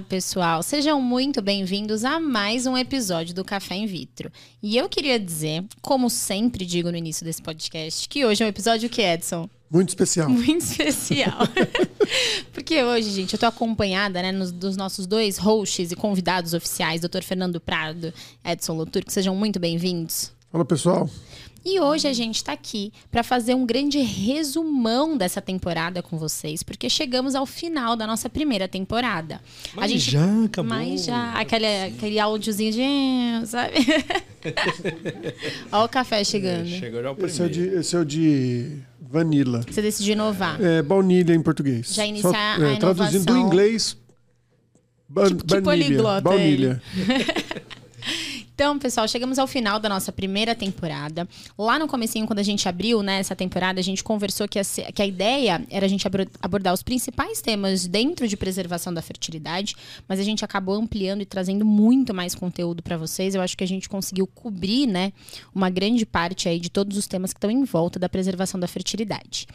Olá, pessoal. Sejam muito bem-vindos a mais um episódio do Café in Vitro. E eu queria dizer, como sempre digo no início desse podcast, que hoje é um episódio que, Edson? Muito especial. Muito especial. Porque hoje, gente, eu tô acompanhada, né, nos, dos nossos dois hosts e convidados oficiais, Dr. Fernando Prado, Edson Lotur, que sejam muito bem-vindos. Fala, pessoal. E hoje a gente está aqui para fazer um grande resumão dessa temporada com vocês, porque chegamos ao final da nossa primeira temporada. Mas a gente, já acabou. Mas já, aquele, aquele áudiozinho de, sabe? Olha o café chegando. É, chegou já o Esse é, o primeiro. de, esse é o de vanilla. Você decidiu inovar. É baunilha em português. Já iniciar Só, a é, Traduzindo do inovação. inglês. Ba Tipo- tipo baunilha, poliglota Baunilha. Então, pessoal, chegamos ao final da nossa primeira temporada. Lá no comecinho, quando a gente abriu né, essa temporada, a gente conversou que a, que a ideia era a gente abordar os principais temas dentro de preservação da fertilidade, mas a gente acabou ampliando e trazendo muito mais conteúdo para vocês. Eu acho que a gente conseguiu cobrir, né, uma grande parte aí de todos os temas que estão em volta da preservação da fertilidade.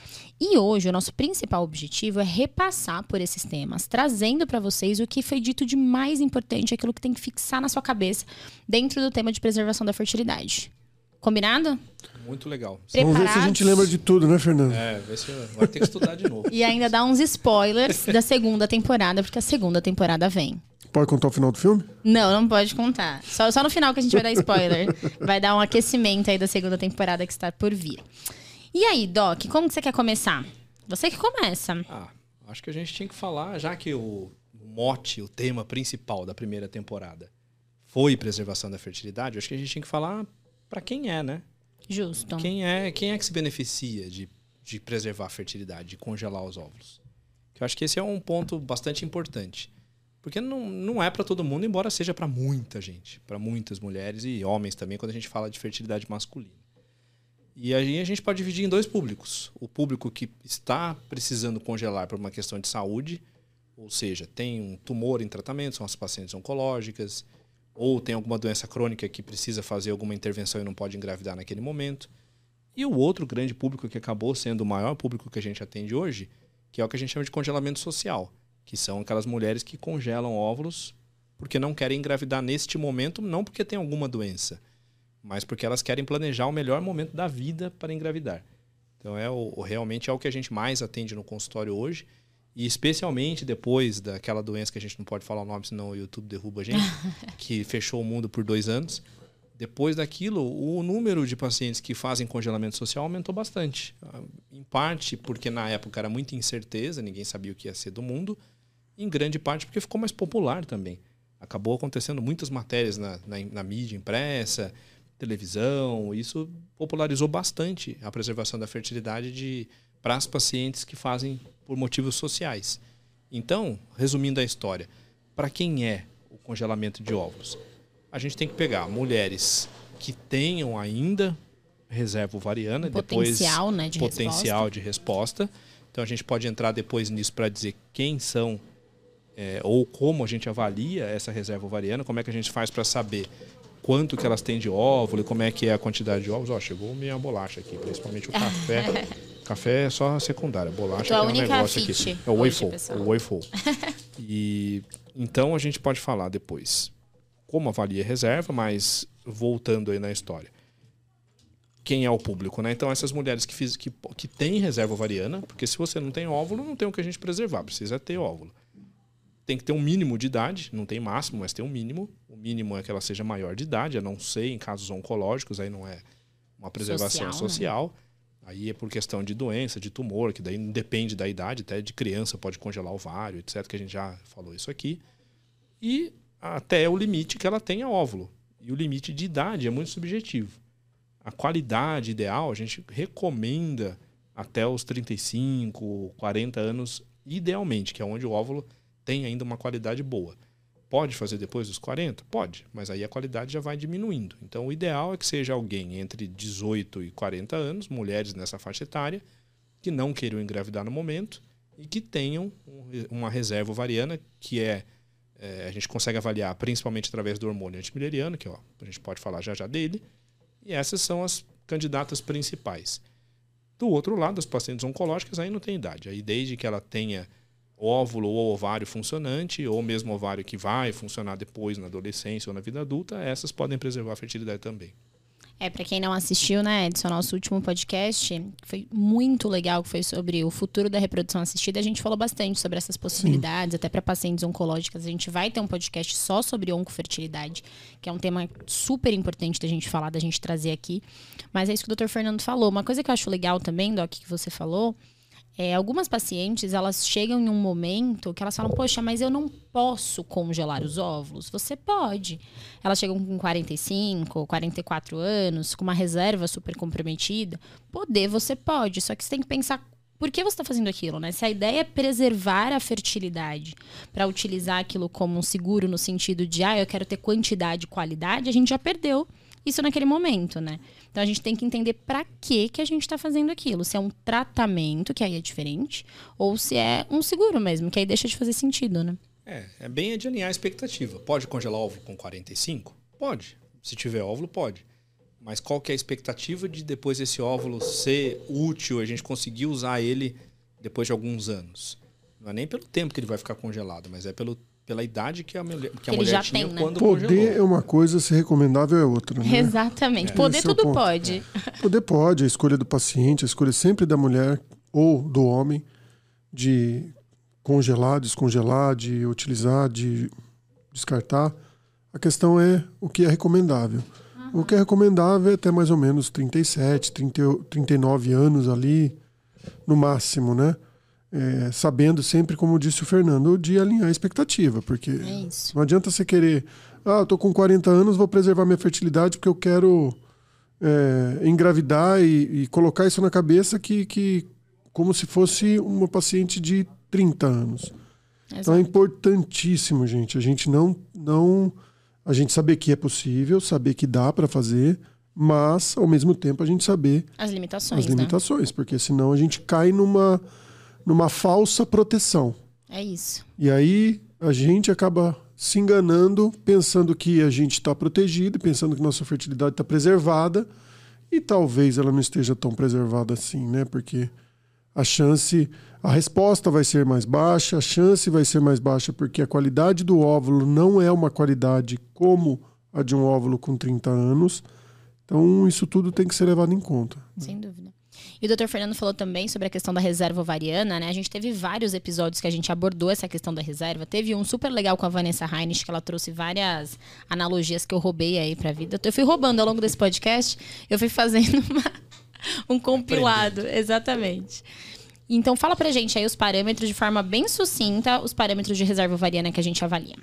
E hoje o nosso principal objetivo é repassar por esses temas, trazendo para vocês o que foi dito de mais importante, aquilo que tem que fixar na sua cabeça dentro do tema de preservação da fertilidade. Combinado? Muito legal. Vamos ver se a gente Preparados? lembra de tudo, né, Fernando? É, vê se eu- agora tem que estudar de novo. E ainda dá uns spoilers da segunda temporada, porque a segunda temporada vem. Pode contar o final do filme? Não, não pode contar. Só, só no final que a gente vai dar spoiler. Vai dar um aquecimento aí da segunda temporada que está por vir. E aí, Doc, como que você quer começar? Você que começa. Ah, acho que a gente tinha que falar, já que o mote, o tema principal da primeira temporada foi preservação da fertilidade, acho que a gente tinha que falar para quem é, né? Justo. Quem é, quem é que se beneficia de, de preservar a fertilidade, de congelar os óvulos? Que eu acho que esse é um ponto bastante importante. Porque não, não é para todo mundo, embora seja para muita gente, para muitas mulheres e homens também, quando a gente fala de fertilidade masculina. E aí a gente pode dividir em dois públicos. O público que está precisando congelar por uma questão de saúde, ou seja, tem um tumor em tratamento, são as pacientes oncológicas, ou tem alguma doença crônica que precisa fazer alguma intervenção e não pode engravidar naquele momento. E o outro grande público que acabou sendo o maior público que a gente atende hoje, que é o que a gente chama de congelamento social, que são aquelas mulheres que congelam óvulos porque não querem engravidar neste momento, não porque tem alguma doença, mas porque elas querem planejar o melhor momento da vida para engravidar. Então é o, realmente é o que a gente mais atende no consultório hoje. E especialmente depois daquela doença que a gente não pode falar o nome, senão o YouTube derruba a gente, que fechou o mundo por dois anos. Depois daquilo, o número de pacientes que fazem congelamento social aumentou bastante. Em parte porque na época era muita incerteza, ninguém sabia o que ia ser do mundo. Em grande parte porque ficou mais popular também. Acabou acontecendo muitas matérias na, na, na mídia impressa, televisão. Isso popularizou bastante a preservação da fertilidade de para as pacientes que fazem por motivos sociais. Então, resumindo a história, para quem é o congelamento de óvulos? A gente tem que pegar mulheres que tenham ainda reserva ovariana, Potencial, depois né, de potencial de resposta. Então a gente pode entrar depois nisso para dizer quem são é, ou como a gente avalia essa reserva ovariana, como é que a gente faz para saber quanto que elas têm de óvulo e como é que é a quantidade de óvulos. Ó, chegou minha bolacha aqui, principalmente o café. Café é só secundária, bolacha Tua é um única negócio aqui. É o waffle, pessoal. o waffle. E então a gente pode falar depois como avalia a reserva, mas voltando aí na história. Quem é o público, né? Então essas mulheres que, fiz, que, que têm reserva ovariana, porque se você não tem óvulo, não tem o que a gente preservar, precisa ter óvulo. Tem que ter um mínimo de idade, não tem máximo, mas tem um mínimo. O mínimo é que ela seja maior de idade, a não ser em casos oncológicos, aí não é uma preservação Social, né? Aí é por questão de doença, de tumor, que daí depende da idade, até de criança pode congelar o ovário, etc., que a gente já falou isso aqui. E até o limite que ela tenha óvulo. E o limite de idade é muito subjetivo. A qualidade ideal, a gente recomenda até os 35, 40 anos, idealmente, que é onde o óvulo tem ainda uma qualidade boa. Pode fazer depois dos 40? Pode, mas aí a qualidade já vai diminuindo. Então, o ideal é que seja alguém entre 18 e 40 anos, mulheres nessa faixa etária, que não queiram engravidar no momento e que tenham um- uma reserva ovariana, que é, é, a gente consegue avaliar principalmente através do hormônio antimileriano, que ó, a gente pode falar já já dele, e essas são as candidatas principais. Do outro lado, as pacientes oncológicas aí não tem idade. Aí desde que ela tenha óvulo ou ovário funcionante, ou mesmo ovário que vai funcionar depois na adolescência ou na vida adulta, essas podem preservar a fertilidade também. É, para quem não assistiu, né, Edson, nosso último podcast, que foi muito legal, que foi sobre o futuro da reprodução assistida, a gente falou bastante sobre essas possibilidades, Sim. até para pacientes oncológicas. A gente vai ter um podcast só sobre oncofertilidade, que é um tema super importante da gente falar, da gente trazer aqui. Mas é isso que o Dr. Fernando falou. Uma coisa que eu acho legal também, Doc, que você falou, é, algumas pacientes, elas chegam em um momento que elas falam, poxa, mas eu não posso congelar os óvulos. Você pode. Elas chegam com 45, 44 anos, com uma reserva super comprometida. Poder, você pode. Só que você tem que pensar por que você está fazendo aquilo, né? Se a ideia é preservar a fertilidade para utilizar aquilo como um seguro no sentido de, ah, eu quero ter quantidade e qualidade, a gente já perdeu isso naquele momento, né? Então a gente tem que entender para que que a gente está fazendo aquilo. Se é um tratamento, que aí é diferente, ou se é um seguro mesmo, que aí deixa de fazer sentido, né? É, é bem de alinhar a expectativa. Pode congelar óvulo com 45? Pode. Se tiver óvulo, pode. Mas qual que é a expectativa de depois esse óvulo ser útil, a gente conseguir usar ele depois de alguns anos? Não é nem pelo tempo que ele vai ficar congelado, mas é pelo pela idade que a mulher, que, a mulher tinha tem, né? quando Poder congelou. é uma coisa, ser recomendável é outra. Né? Exatamente. É. Poder Esse tudo é pode. É. Poder pode, a escolha do paciente, a escolha sempre da mulher ou do homem de congelar, descongelar, de utilizar, de descartar. A questão é o que é recomendável. Uhum. O que é recomendável é até mais ou menos 37, 30, 39 anos ali, no máximo, né? É, sabendo sempre, como disse o Fernando, de alinhar a expectativa, porque é não adianta você querer, ah, eu tô com 40 anos, vou preservar minha fertilidade porque eu quero é, engravidar e, e, colocar isso na cabeça que, que como se fosse uma paciente de 30 anos. Exato. Então é importantíssimo, gente, a gente não não a gente saber que é possível, saber que dá para fazer, mas ao mesmo tempo a gente saber as limitações, as limitações, né? porque senão a gente cai numa numa falsa proteção. É isso. E aí a gente acaba se enganando, pensando que a gente está protegido, pensando que nossa fertilidade está preservada, e talvez ela não esteja tão preservada assim, né? Porque a chance, a resposta vai ser mais baixa, a chance vai ser mais baixa porque a qualidade do óvulo não é uma qualidade como a de um óvulo com 30 anos. Então, isso tudo tem que ser levado em conta. Sem dúvida. E o doutor Fernando falou também sobre a questão da reserva ovariana, né? A gente teve vários episódios que a gente abordou essa questão da reserva. Teve um super legal com a Vanessa Heinrich, que ela trouxe várias analogias que eu roubei aí pra vida. Eu fui roubando ao longo desse podcast, eu fui fazendo uma, um compilado. Aprendendo. Exatamente. Então fala pra gente aí os parâmetros de forma bem sucinta, os parâmetros de reserva ovariana que a gente avalia.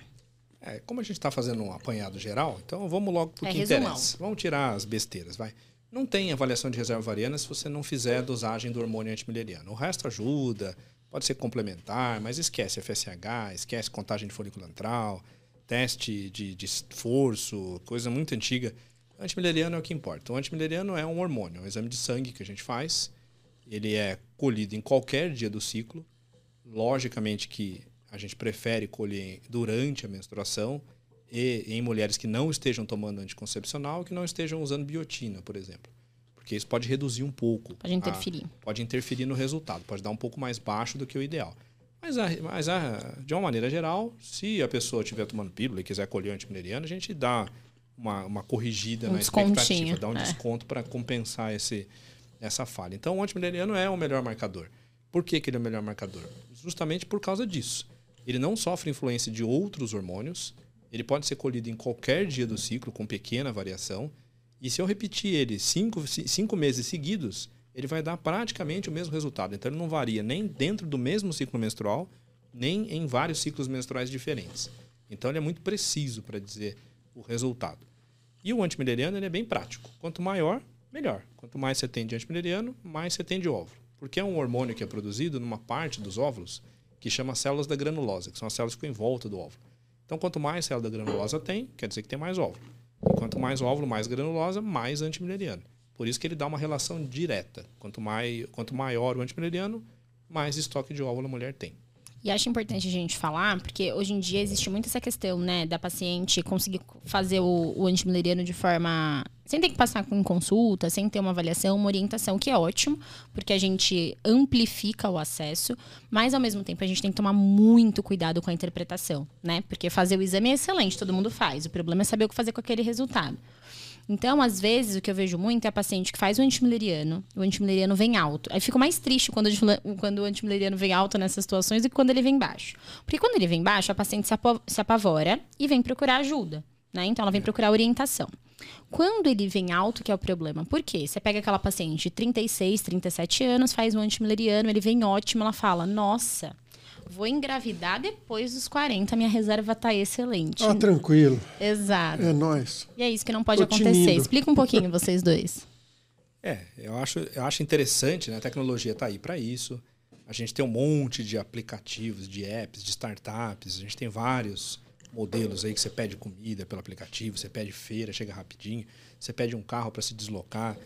É, como a gente está fazendo um apanhado geral, então vamos logo pro é, que resumão. interessa. Vamos tirar as besteiras, vai. Não tem avaliação de reserva ovariana se você não fizer a dosagem do hormônio antimileriano. O resto ajuda, pode ser complementar, mas esquece FSH, esquece contagem de folículo antral, teste de, de esforço, coisa muito antiga. Antimileriano é o que importa. O antimileriano é um hormônio, é um exame de sangue que a gente faz. Ele é colhido em qualquer dia do ciclo. Logicamente que a gente prefere colher durante a menstruação, e em mulheres que não estejam tomando anticoncepcional, que não estejam usando biotina, por exemplo. Porque isso pode reduzir um pouco. Pode interferir. A, pode interferir no resultado, pode dar um pouco mais baixo do que o ideal. Mas, a, mas a, de uma maneira geral, se a pessoa estiver tomando pílula e quiser colher antimineriano, a gente dá uma, uma corrigida um na expectativa, dá um é. desconto para compensar esse, essa falha. Então, o antimineriano é o melhor marcador. Por que, que ele é o melhor marcador? Justamente por causa disso. Ele não sofre influência de outros hormônios, ele pode ser colhido em qualquer dia do ciclo, com pequena variação. E se eu repetir ele cinco, cinco meses seguidos, ele vai dar praticamente o mesmo resultado. Então, ele não varia nem dentro do mesmo ciclo menstrual, nem em vários ciclos menstruais diferentes. Então, ele é muito preciso para dizer o resultado. E o antimileriano ele é bem prático. Quanto maior, melhor. Quanto mais você tem de antimileriano, mais você tem de óvulo. Porque é um hormônio que é produzido numa parte dos óvulos que chama células da granulosa, que são as células que ficam em volta do óvulo. Então, quanto mais célula granulosa tem, quer dizer que tem mais óvulo. E quanto mais óvulo, mais granulosa, mais antimileriano. Por isso que ele dá uma relação direta. Quanto, mais, quanto maior o antimileriano, mais estoque de óvulo a mulher tem. E acho importante a gente falar, porque hoje em dia existe muito essa questão, né, da paciente conseguir fazer o, o antimileriano de forma. Sem ter que passar com consulta, sem ter uma avaliação, uma orientação, que é ótimo, porque a gente amplifica o acesso, mas ao mesmo tempo a gente tem que tomar muito cuidado com a interpretação, né? Porque fazer o exame é excelente, todo mundo faz. O problema é saber o que fazer com aquele resultado. Então, às vezes, o que eu vejo muito é a paciente que faz o antimileriano, o antimileriano vem alto. Aí fico mais triste quando, quando o antimileriano vem alto nessas situações do que quando ele vem baixo. Porque quando ele vem baixo, a paciente se apavora e vem procurar ajuda. Né? Então, ela vem procurar orientação. Quando ele vem alto, que é o problema. Por quê? Você pega aquela paciente de 36, 37 anos, faz um antimileriano, ele vem ótimo, ela fala: Nossa, Vou engravidar depois dos 40, minha reserva tá excelente. Ah, tranquilo. Exato. É nós. E é isso que não pode Tô acontecer. Tinindo. Explica um pouquinho vocês dois. É, eu acho, eu acho interessante, né? A tecnologia tá aí para isso. A gente tem um monte de aplicativos, de apps, de startups. A gente tem vários modelos aí que você pede comida pelo aplicativo, você pede feira, chega rapidinho, você pede um carro para se deslocar.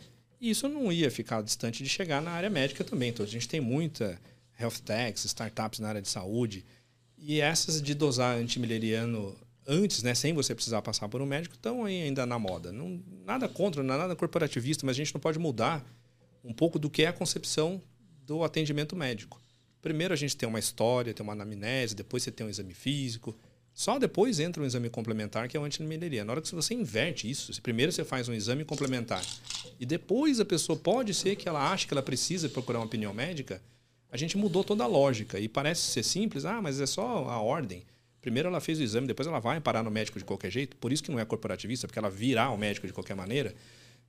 E isso não ia ficar distante de chegar na área médica também. Então a gente tem muita health techs, startups na área de saúde. E essas de dosar antimileriano antes, né, sem você precisar passar por um médico, estão ainda na moda. Não, nada contra, é nada corporativista, mas a gente não pode mudar um pouco do que é a concepção do atendimento médico. Primeiro a gente tem uma história, tem uma anamnese, depois você tem um exame físico. Só depois entra um exame complementar, que é o antimileriano. Na hora que você inverte isso, primeiro você faz um exame complementar e depois a pessoa pode ser que ela ache que ela precisa procurar uma opinião médica, a gente mudou toda a lógica. E parece ser simples, ah, mas é só a ordem. Primeiro ela fez o exame, depois ela vai parar no médico de qualquer jeito. Por isso que não é corporativista, porque ela virá o médico de qualquer maneira.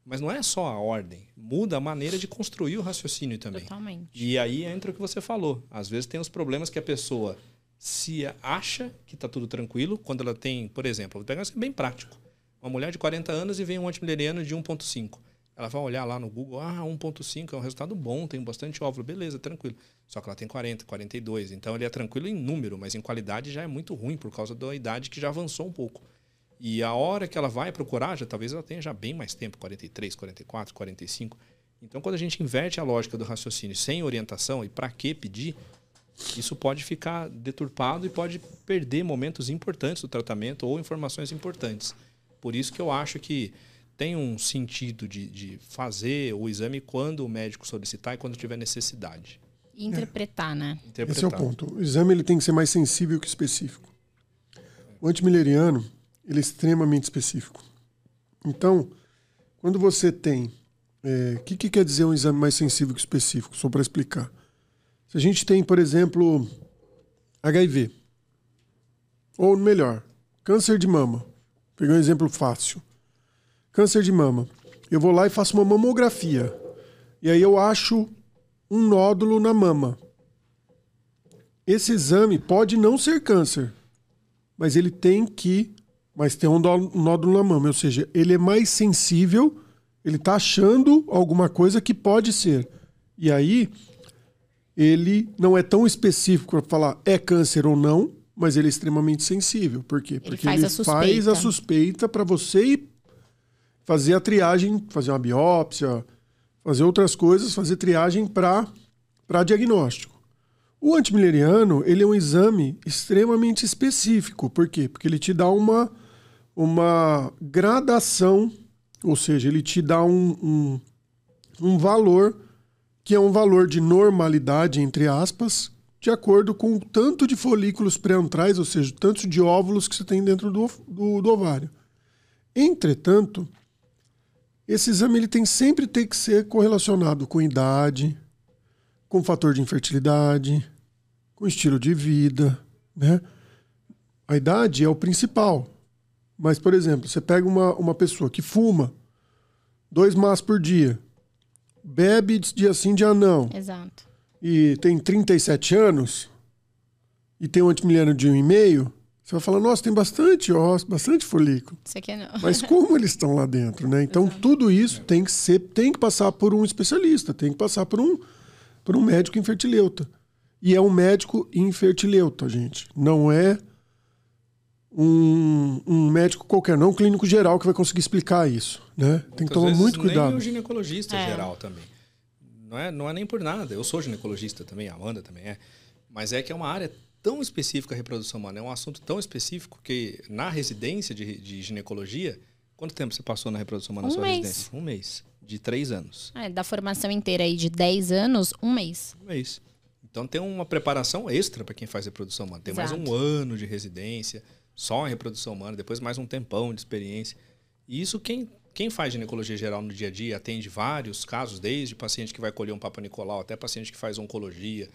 Mas não é só a ordem, muda a maneira de construir o raciocínio também. Totalmente. E aí entra o que você falou. Às vezes tem os problemas que a pessoa se acha que está tudo tranquilo, quando ela tem, por exemplo, vou pegar um bem prático. Uma mulher de 40 anos e vem um antimileriano de 1,5. Ela vai olhar lá no Google, ah, 1.5 é um resultado bom, tem bastante óvulo, beleza, tranquilo. Só que ela tem 40, 42. Então ele é tranquilo em número, mas em qualidade já é muito ruim por causa da idade que já avançou um pouco. E a hora que ela vai procurar, já talvez ela tenha já bem mais tempo, 43, 44, 45. Então quando a gente inverte a lógica do raciocínio sem orientação e para que pedir, isso pode ficar deturpado e pode perder momentos importantes do tratamento ou informações importantes. Por isso que eu acho que tem um sentido de, de fazer o exame quando o médico solicitar e quando tiver necessidade. interpretar, é. né? Interpretar. Esse é o ponto. O exame ele tem que ser mais sensível que específico. O antimileriano ele é extremamente específico. Então, quando você tem. O é, que, que quer dizer um exame mais sensível que específico? Só para explicar. Se a gente tem, por exemplo, HIV, ou melhor, câncer de mama, pegar um exemplo fácil. Câncer de mama. Eu vou lá e faço uma mamografia. E aí eu acho um nódulo na mama. Esse exame pode não ser câncer, mas ele tem que. Mas tem um nódulo na mama, ou seja, ele é mais sensível, ele está achando alguma coisa que pode ser. E aí, ele não é tão específico para falar é câncer ou não, mas ele é extremamente sensível. Por quê? Porque faz ele a faz a suspeita para você fazer a triagem, fazer uma biópsia, fazer outras coisas, fazer triagem para diagnóstico. O antimileriano, ele é um exame extremamente específico. Por quê? Porque ele te dá uma, uma gradação, ou seja, ele te dá um, um, um valor que é um valor de normalidade, entre aspas, de acordo com o tanto de folículos pré-antrais, ou seja, tanto de óvulos que você tem dentro do, do, do ovário. Entretanto, esse exame ele tem sempre tem que ser correlacionado com idade, com fator de infertilidade, com estilo de vida, né? A idade é o principal. Mas, por exemplo, você pega uma, uma pessoa que fuma dois maços por dia, bebe dia sim, dia não. Exato. E tem 37 anos e tem um antimilhano de 1,5, você vai falar, nossa, tem bastante ó, bastante folículo. Isso aqui não. Mas como eles estão lá dentro, né? Então Exato. tudo isso tem que ser, tem que passar por um especialista, tem que passar por um, por um médico infertileuta. E é um médico infertileuta, gente. Não é um, um médico qualquer, não um clínico geral que vai conseguir explicar isso, né? Tem que tomar muito cuidado. Nem o ginecologista é. geral também. Não é, não é nem por nada. Eu sou ginecologista também, a Amanda também é. Mas é que é uma área tão específico a reprodução humana, é um assunto tão específico que na residência de, de ginecologia, quanto tempo você passou na reprodução humana Um na sua mês. residência? Um mês. De três anos. É, da formação inteira aí de 10 anos, um mês. Um mês. Então tem uma preparação extra para quem faz reprodução humana. Tem mais Exato. um ano de residência, só em reprodução humana, depois mais um tempão de experiência. E isso quem, quem faz ginecologia geral no dia a dia atende vários casos, desde paciente que vai colher um Papa Nicolau até paciente que faz oncologia,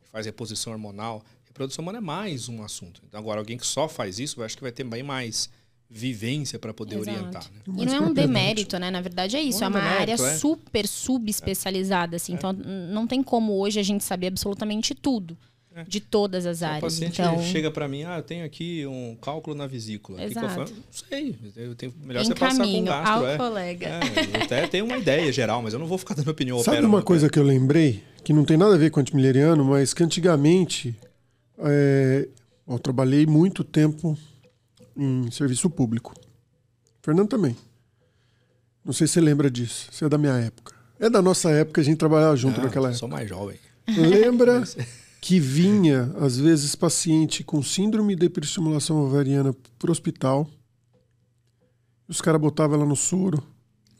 que faz reposição hormonal. Reprodução humana é mais um assunto. Então agora alguém que só faz isso, eu acho que vai ter bem mais vivência para poder Exato. orientar. Né? E não é um demérito, né? Na verdade é isso. Não é é uma área demérito, é. super subespecializada, assim. Então n- não tem como hoje a gente saber absolutamente tudo É. de todas as O áreas. paciente Então, chega para mim, ah, eu tenho aqui um cálculo na vesícula. O que que eu Exato. faço? Não sei. Eu tenho, melhor você passar com gastro. ao é. colega. É, eu até tenho uma ideia geral, mas eu não vou ficar dando opinião. Sabe opera, uma não coisa que eu lembrei, que não tem nada a ver com antimileriano, mas que antigamente é, eu trabalhei muito tempo em serviço público. Fernando também. Não sei se você lembra disso. Você é da minha época. É da nossa época, a gente trabalhava junto naquela Ah, época. Sou mais jovem. Lembra que vinha, às vezes, paciente com síndrome de hiperestimulação ovariana pro hospital. Os caras botavam ela no soro.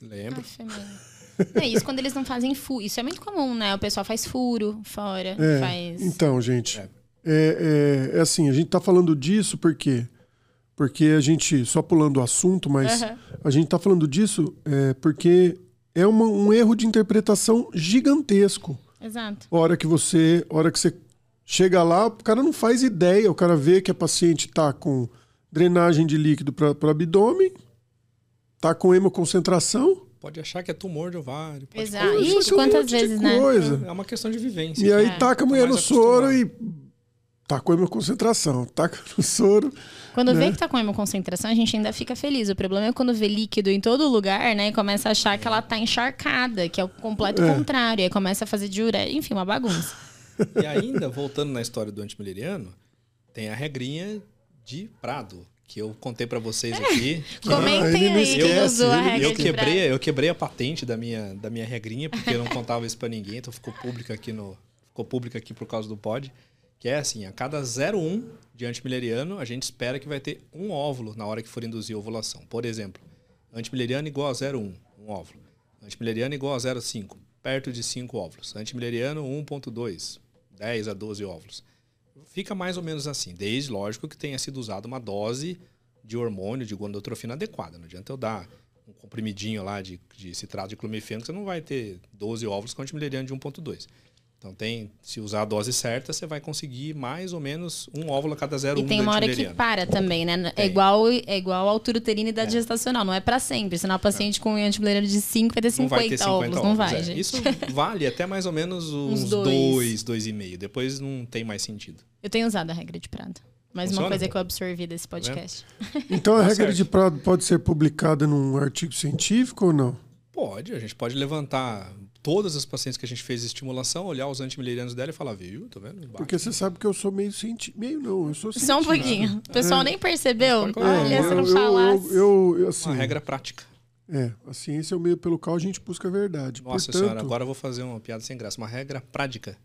Lembro. Meu. É isso quando eles não fazem furo. Isso é muito comum, né? O pessoal faz furo fora, É, faz. Então, gente, É. é, é, é assim, a gente tá falando disso porque porque a gente, só pulando o assunto, mas Aham. a gente tá falando disso é, porque é uma- um erro de interpretação gigantesco. Exato. Hora que você, a hora que você chega lá, o cara não faz ideia, o cara vê que a paciente tá com drenagem de líquido para o abdômen, tá com hemoconcentração, Pode achar que é tumor de ovário. Pode Exato. Ixi, é um quantas de vezes, né? coisa. É uma questão de vivência. E aí É. taca a mulher Tá no mais soro e tá com hemoconcentração, taca no soro. Quando né? vê que tá com hemoconcentração, a gente ainda fica feliz. O problema é quando vê líquido em todo lugar, né? E começa a achar que ela tá encharcada, que é o completo É. contrário. Aí começa a fazer diurética. Enfim, uma bagunça. E ainda, voltando na história do antimileriano, tem a regrinha de Prado, que eu contei para vocês aqui. que Comentem não aí quem usou a regra eu de quebrei, Prado. eu quebrei a patente da minha, da minha regrinha, porque eu não contava isso para ninguém, então ficou pública aqui no ficou pública aqui por causa do pod, que é assim, a cada 0,1 de antimileriano, a gente espera que vai ter um óvulo na hora que for induzir a ovulação. Por exemplo, antimileriano igual a 0,1, um óvulo. Antimileriano igual a 0,5, perto de 5 óvulos. Antimileriano 1.2, 10 a 12 óvulos. Fica mais ou menos assim, desde, lógico, que tenha sido usada uma dose de hormônio de gonadotrofina adequada. Não adianta eu dar um comprimidinho lá de, de citrato de clomifeno, que você não vai ter 12 óvulos com antimileriano de 1.2. Então, tem, se usar a dose certa, você vai conseguir mais ou menos um óvulo a cada 0,1 E tem uma hora que para também, né? É igual, é igual ao uterina e idade gestacional. Não é pra sempre. Senão a paciente com antimileriano de 5 vai ter 50, Não vai ter 50 óvulos. óvulos. Não vai, é. gente. Isso vale até mais ou menos uns, Uns dois. 2, 2,5. Depois não tem mais sentido. Eu tenho usado a regra de Prado. Mais uma Funciona? coisa que eu absorvi desse podcast. Então a Tá regra de Prado pode ser publicada num artigo científico ou não? Pode, a gente pode levantar todas as pacientes que a gente fez estimulação, olhar os antimilerianos dela e falar, viu, tá vendo? Bate. Porque você sabe que eu sou meio científico. Meio não, eu sou Só um cientista. pouquinho. O pessoal nem percebeu. Olha, É, se não falasse. eu, eu, eu, assim, Uma regra prática. É, a ciência é o meio pelo qual a gente busca a verdade. Nossa Portanto, senhora, agora eu vou fazer uma piada sem graça. Uma regra prática.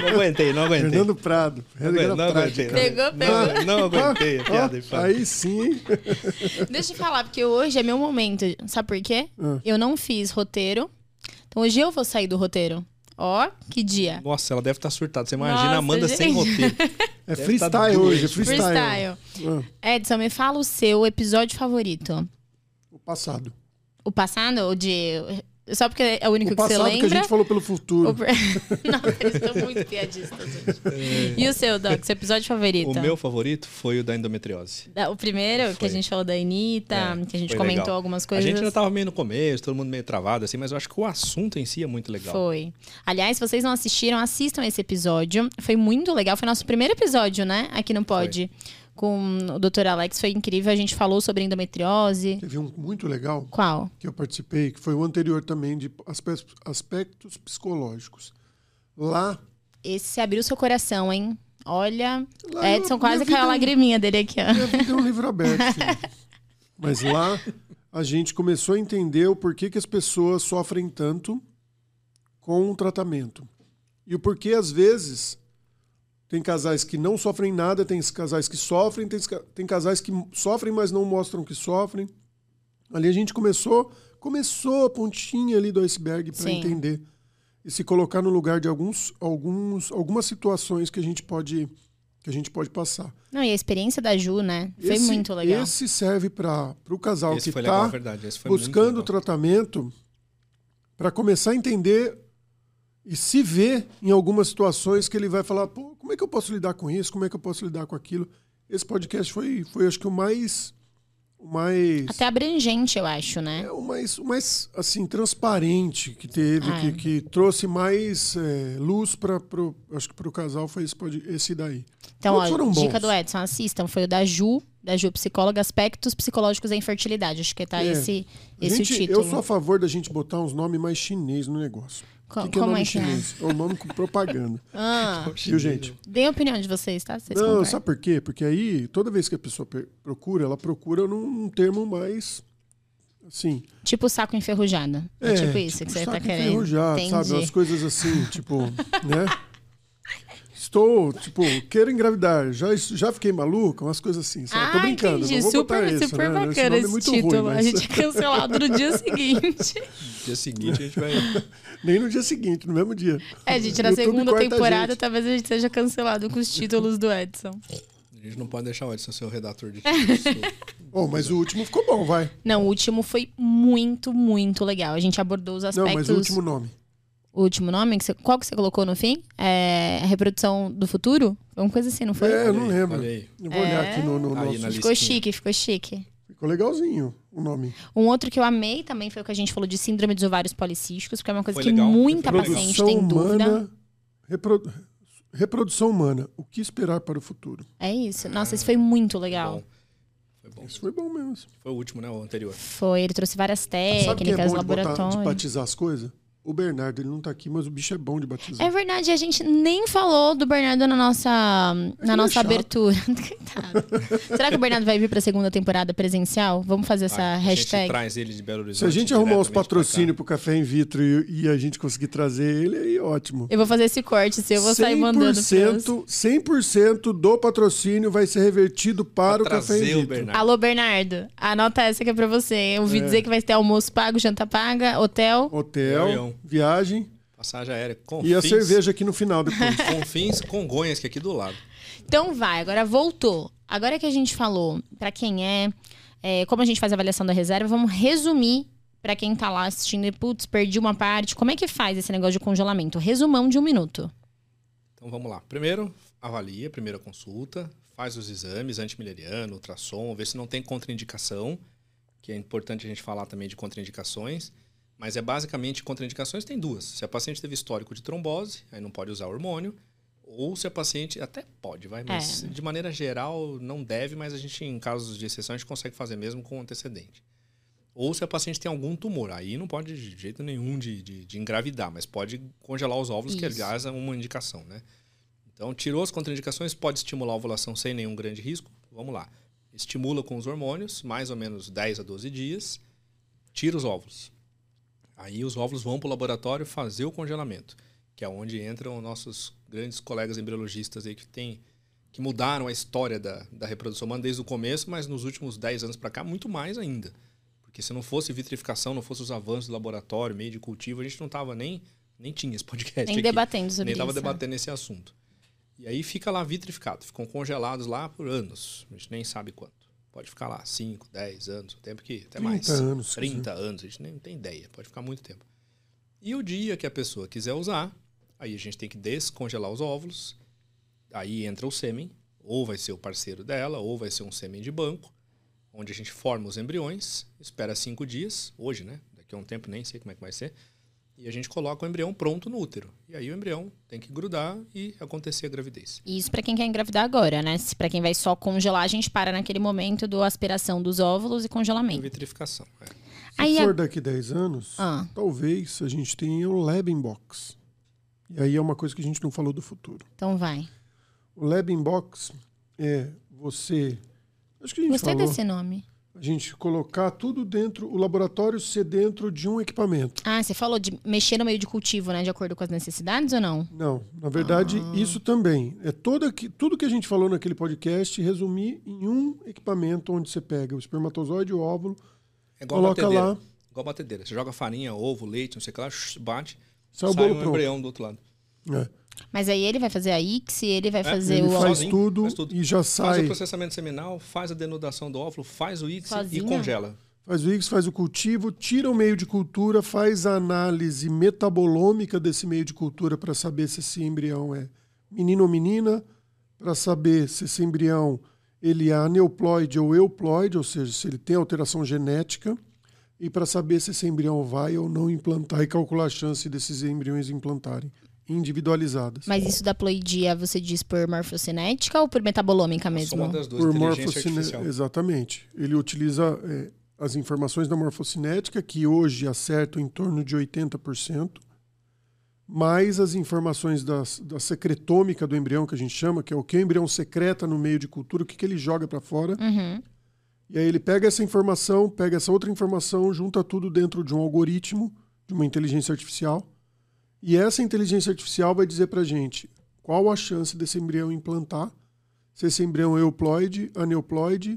Não aguentei, não aguentei. Fernando Prado, não, não prática. aguentei. Pegou, pegou. Não, não aguentei a piada. aí sim? Deixa eu falar, porque hoje é meu momento. Sabe por quê? Ah. Eu não fiz roteiro. Então hoje eu vou sair do roteiro. Ó, que dia. Nossa, ela deve estar surtada. Você imagina Nossa, a Amanda sem gente. roteiro. É Deve freestyle tá hoje, é freestyle. Freestyle. Ah, Edson, me fala o seu episódio favorito. o passado. O passado? O de. Só porque é o único O que você passado que a lembra? gente falou pelo futuro. O... Nossa, eles estão muito piadistas, gente. E o seu, Doc? Seu episódio favorito? O meu favorito foi o da endometriose. O primeiro, que Foi. a gente falou da Anitta, É, que a gente foi comentou legal. algumas A coisas. gente ainda tava meio no começo, todo mundo meio travado, assim, mas eu acho que o assunto em si é muito legal. Foi. Aliás, se vocês não assistiram, assistam esse episódio. Foi muito legal. Foi nosso primeiro episódio, né? Aqui no Pod. Com o Dr. Alex. Foi incrível. A gente falou sobre endometriose. Teve um muito legal Qual? que eu participei, que foi o anterior também, de aspe- aspectos psicológicos. Lá, Esse abriu seu coração, hein? Olha, Lá eu- Edson quase minha caiu a vida- lagriminha dele aqui, ó. minha vida é um livro aberto. Mas lá a gente começou a entender o porquê que as pessoas sofrem tanto com o tratamento. E o porquê, às vezes, Tem casais que não sofrem nada, tem casais que sofrem, tem, tem casais que sofrem, mas não mostram que sofrem. Ali a gente começou, começou a pontinha ali do iceberg para entender e se colocar no lugar de alguns, alguns, algumas situações que a gente pode que a gente pode passar. Não, e a experiência da Ju, né? Foi esse, muito legal. Esse serve para o casal esse que está buscando tratamento para começar a entender e se ver em algumas situações que ele vai falar, pô, como é que eu posso lidar com isso? Como é que eu posso lidar com aquilo? Esse podcast foi, foi acho que o mais o mais. Até abrangente, eu acho, né? É o mais, o mais assim, transparente que teve, é. que, que, trouxe mais é, luz para acho que para o casal foi esse, esse daí. Então, ó, dica do Edson, assistam. Foi o da Ju, da Ju Psicóloga, Aspectos Psicológicos da Infertilidade. Acho que tá é. esse, esse gente, o título. Eu sou a favor da gente botar uns nomes mais chinês no negócio. Co que que é como é, é que chinês? é? É o nome com propaganda. Ah, Viu, gente? Dê a opinião de vocês, tá? Vocês não, sabe por quê? Porque aí, toda vez que a pessoa procura, ela procura num termo mais assim. Tipo saco enferrujado. É, é tipo isso tipo que você tá querendo. Enferrujado, Entendi. sabe? Umas coisas assim, tipo, né? Estou, tipo, quero engravidar. Já, já fiquei maluca, umas coisas assim, sabe? Ah, Tô brincando. Entendi. Vou super, esse, super né? bacana esse, esse título. Ruim, mas... A gente é cancelado no dia seguinte. No dia seguinte a gente vai. Nem no dia seguinte, no mesmo dia. É, gente, na segunda temporada talvez a gente seja cancelado com os títulos do Edson. A gente não pode deixar o Edson ser o redator de títulos. oh, mas o último ficou bom, vai. Não, o último foi muito, muito legal. A gente abordou os aspectos. Não, mas o último nome o último nome? Que você, qual que você colocou no fim? É, reprodução do futuro? Uma coisa assim, não foi? É, eu não lembro. Eu vou olhar aqui no, no nosso... Ficou chique, ficou chique. Ficou legalzinho o nome. Um outro que eu amei também foi o que a gente falou de síndrome dos ovários policísticos, porque é uma coisa foi que legal. muita paciente tem humana, dúvida. Repro... Reprodução humana. O que esperar para o futuro? É isso. Nossa, isso foi muito legal. Foi bom. Isso foi bom mesmo. Foi o último, né? O anterior. Foi. Ele trouxe várias técnicas, Sabe que é bom laboratórios. De, botar, de batizar as coisas? O Bernardo, ele não tá aqui, mas o bicho é bom de batizar. É verdade, a gente nem falou do Bernardo na nossa, na nossa é abertura. Será que o Bernardo vai vir pra segunda temporada presencial? Vamos fazer essa hashtag. A gente traz ele de Belo Horizonte. Se a gente arrumar os patrocínios pro Café in Vitro e, e, a gente conseguir trazer ele, aí ótimo. Eu vou fazer esse corte, se eu vou sair mandando. 100%, 100% do patrocínio vai ser revertido para pra o Café in Vitro. Bernardo. Alô, Bernardo, anota essa que é pra você. Eu ouvi é. dizer que vai ter almoço pago, janta paga, hotel. Hotel, viagem. Passagem aérea com E a cerveja aqui no final depois. Confins, Congonhas, que é aqui do lado. Então vai, agora voltou. Agora que a gente falou para quem é, é, como a gente faz a avaliação da reserva, vamos resumir para quem tá lá assistindo e, putz, perdi uma parte. Como é que faz esse negócio de congelamento? Resumão de um minuto. Então vamos lá. Primeiro, avalia, primeira consulta, faz os exames antimileriano, ultrassom, vê se não tem contraindicação, que é importante a gente falar também de contraindicações. Mas é basicamente contraindicações tem duas. Se a paciente teve histórico de trombose, aí não pode usar hormônio. Ou se a paciente até pode, vai, mas é. de maneira geral não deve, mas a gente, em casos de exceção, a gente consegue fazer mesmo com antecedente. Ou se a paciente tem algum tumor, aí não pode de jeito nenhum de, de, de engravidar, mas pode congelar os óvulos, Isso. que aliás é uma indicação, né? Então, tirou as contraindicações, pode estimular a ovulação sem nenhum grande risco. Vamos lá. Estimula com os hormônios, mais ou menos 10 a 12 dias, tira os óvulos. Aí os óvulos vão para o laboratório fazer o congelamento, que é onde entram nossos grandes colegas embriologistas aí que tem que mudaram a história da, da reprodução humana desde o começo, mas nos últimos 10 anos para cá, muito mais ainda. Porque se não fosse vitrificação, não fosse os avanços do laboratório, meio de cultivo, a gente não tava nem, nem tinha esse podcast nem aqui. debatendo sobre Nem estava debatendo esse assunto. E aí fica lá vitrificado, ficam congelados lá por anos, a gente nem sabe quanto. Pode ficar lá 5, 10 anos, o tempo que até 30 mais. Anos, 30 anos, a gente nem tem ideia, pode ficar muito tempo. E o dia que a pessoa quiser usar, aí a gente tem que descongelar os óvulos, aí entra o sêmen, ou vai ser o parceiro dela, ou vai ser um sêmen de banco, onde a gente forma os embriões, espera cinco dias, hoje, né? Daqui a um tempo nem sei como é que vai ser. E a gente coloca o embrião pronto no útero. E aí o embrião tem que grudar e acontecer a gravidez. Isso para quem quer engravidar agora, né? Se para quem vai só congelar, a gente para naquele momento do aspiração dos óvulos e congelamento. Vitrificação. É. Se aí for a... daqui 10 anos, ah. talvez a gente tenha o Lab Box. E aí é uma coisa que a gente não falou do futuro. Então vai. O Lab Box é você. Acho que a gente Gostei falou, desse nome. A gente colocar tudo dentro, o laboratório ser dentro de um equipamento. Ah, você falou de mexer no meio de cultivo, né? De acordo com as necessidades ou não? Não, na verdade, Ah. isso também. É toda que, tudo que a gente falou naquele podcast resumir em um equipamento onde você pega o espermatozoide e o óvulo, É igual coloca batedeira. lá, Igual batedeira. Você joga farinha, ovo, leite, não sei o que lá, bate, sai o um pronto. embrião do outro lado. É. Mas aí ele vai fazer a ICSI, ele vai fazer Ele o faz sozinho, tudo, faz tudo. e já Faz sai. o processamento seminal, faz a denudação do óvulo, faz o ICSI Sozinho? e congela. Faz o X, faz o cultivo, tira o meio de cultura, faz a análise metabolômica desse meio de cultura para saber se esse embrião é menino ou menina, para saber se esse embrião ele é aneuploide ou euploide, ou seja, se ele tem alteração genética, e para saber se esse embrião vai ou não implantar e calcular a chance desses embriões implantarem, individualizadas. Mas isso da ploidia você diz por morfocinética ou por metabolômica mesmo? Das duas, por artificial. Exatamente. Ele utiliza é, as informações da morfocinética, que hoje acertam em torno de 80%, mais as informações das, da secretômica do embrião, que a gente chama, que é o que o embrião secreta no meio de cultura, o que, que ele joga para fora. Uhum. E aí ele pega essa informação, pega essa outra informação, junta tudo dentro de um algoritmo, de uma inteligência artificial. E essa inteligência artificial vai dizer pra gente qual a chance desse embrião implantar, se esse embrião é euploide, aneuploide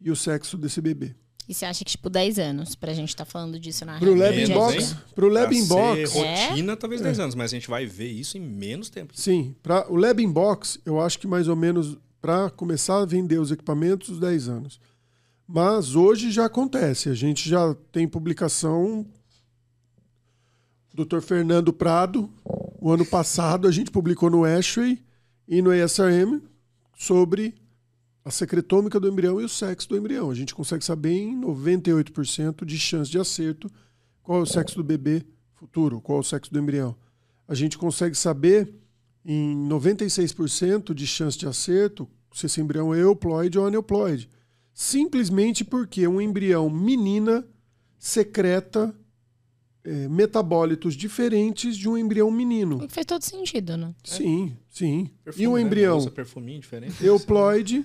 e o sexo desse bebê. E você acha que, tipo, 10 anos pra gente estar falando disso na Pro Lab Inbox, pro Lab Pra Inbox, ser É? rotina, talvez 10 anos, mas a gente vai ver isso em menos tempo. sim, para o Lab Inbox, eu acho que mais ou menos para começar a vender os equipamentos, 10 anos. Mas hoje já acontece, a gente já tem publicação Dr. Fernando Prado, o ano passado a gente publicou no Ashway e no ASRM sobre a secretômica do embrião e o sexo do embrião. A gente consegue saber em 98% de chance de acerto qual é o sexo do bebê futuro, qual é o sexo do embrião. A gente consegue saber em 96% de chance de acerto se esse embrião é euploide ou aneuploide. Simplesmente porque um embrião menina secreta eh, metabólitos diferentes de um embrião menino. O que faz todo sentido, né? Sim, sim. Perfume, e um né? embrião Usa perfuminho diferente. euploide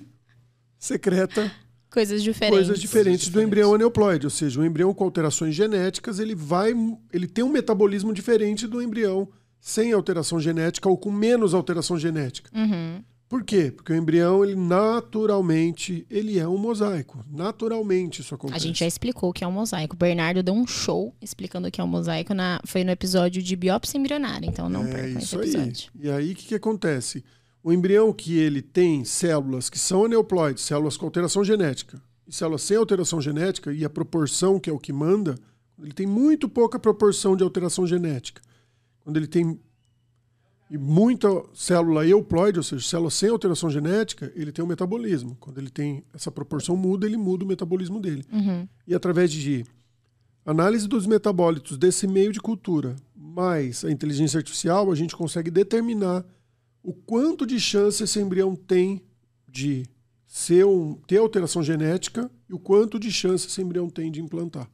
secreta Coisas diferentes. coisas diferentes do diferentes. embrião aneuploide, ou seja, o embrião com alterações genéticas, ele vai ele tem um metabolismo diferente do embrião sem alteração genética ou com menos alteração genética. Uhum. Por quê? Porque o embrião, ele naturalmente, ele é um mosaico. Naturalmente isso A acontece. gente já explicou o que é um mosaico. O Bernardo deu um show explicando o que é um mosaico. Na... Foi no episódio de biópsia embrionária, então não é percam esse isso aí. episódio. E aí o que, que acontece? O embrião que ele tem células que são aneuploides, células com alteração genética, e células sem alteração genética, e a proporção que é o que manda, ele tem muito pouca proporção de alteração genética. Quando ele tem e muita célula euploide, ou seja, célula sem alteração genética, ele tem um metabolismo. Quando ele tem essa proporção muda, ele muda o metabolismo dele. Uhum. E através de análise dos metabólitos desse meio de cultura, mais a inteligência artificial, a gente consegue determinar o quanto de chance esse embrião tem de ser um, ter alteração genética e o quanto de chance esse embrião tem de implantar.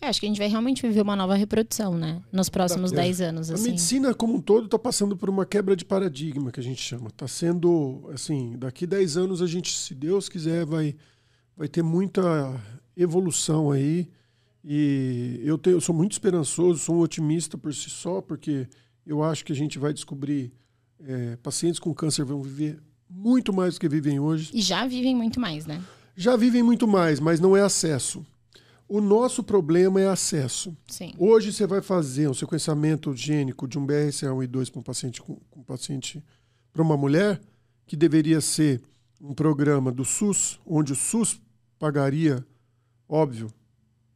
É, acho que a gente vai realmente viver uma nova reprodução, né? Nos próximos É. 10 anos, A assim. medicina como um todo está passando por uma quebra de paradigma que a gente chama. Está sendo, assim, daqui 10 anos a gente, se Deus quiser, vai, vai ter muita evolução aí. E eu, tenho, eu sou muito esperançoso, sou um otimista por si só, porque eu acho que a gente vai descobrir é, pacientes com câncer vão viver muito mais do que vivem hoje. E já vivem muito mais, né? Já vivem muito mais, mas não é acesso. O nosso problema é acesso. Sim. Hoje você vai fazer um sequenciamento gênico de um BRCA1 e 2 para um paciente com, um paciente para uma mulher, que deveria ser um programa do SUS, onde o SUS pagaria, óbvio,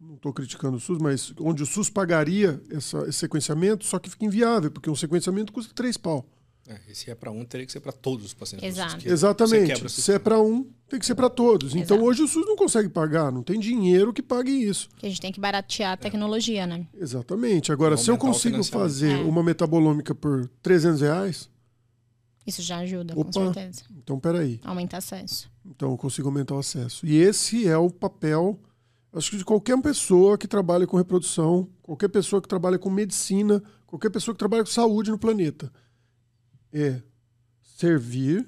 não estou criticando o SUS, mas onde o SUS pagaria essa, esse sequenciamento, só que fica inviável, porque um sequenciamento custa três pau. É, e se é para um, teria que ser para todos os pacientes. Exato. Que Exatamente. Se é para um, tem que ser para todos. Então Exato. hoje o SUS não consegue pagar, não tem dinheiro que pague isso. Que a gente tem que baratear a tecnologia, né? Exatamente. Agora, se eu consigo fazer É. uma metabolômica por 300 reais, Isso já ajuda, Opa. com certeza. então peraí. Aumenta acesso. Então eu consigo aumentar o acesso. E esse é o papel, acho que de qualquer pessoa que trabalha com reprodução, qualquer pessoa que trabalha com medicina, qualquer pessoa que trabalha com saúde no planeta. É servir,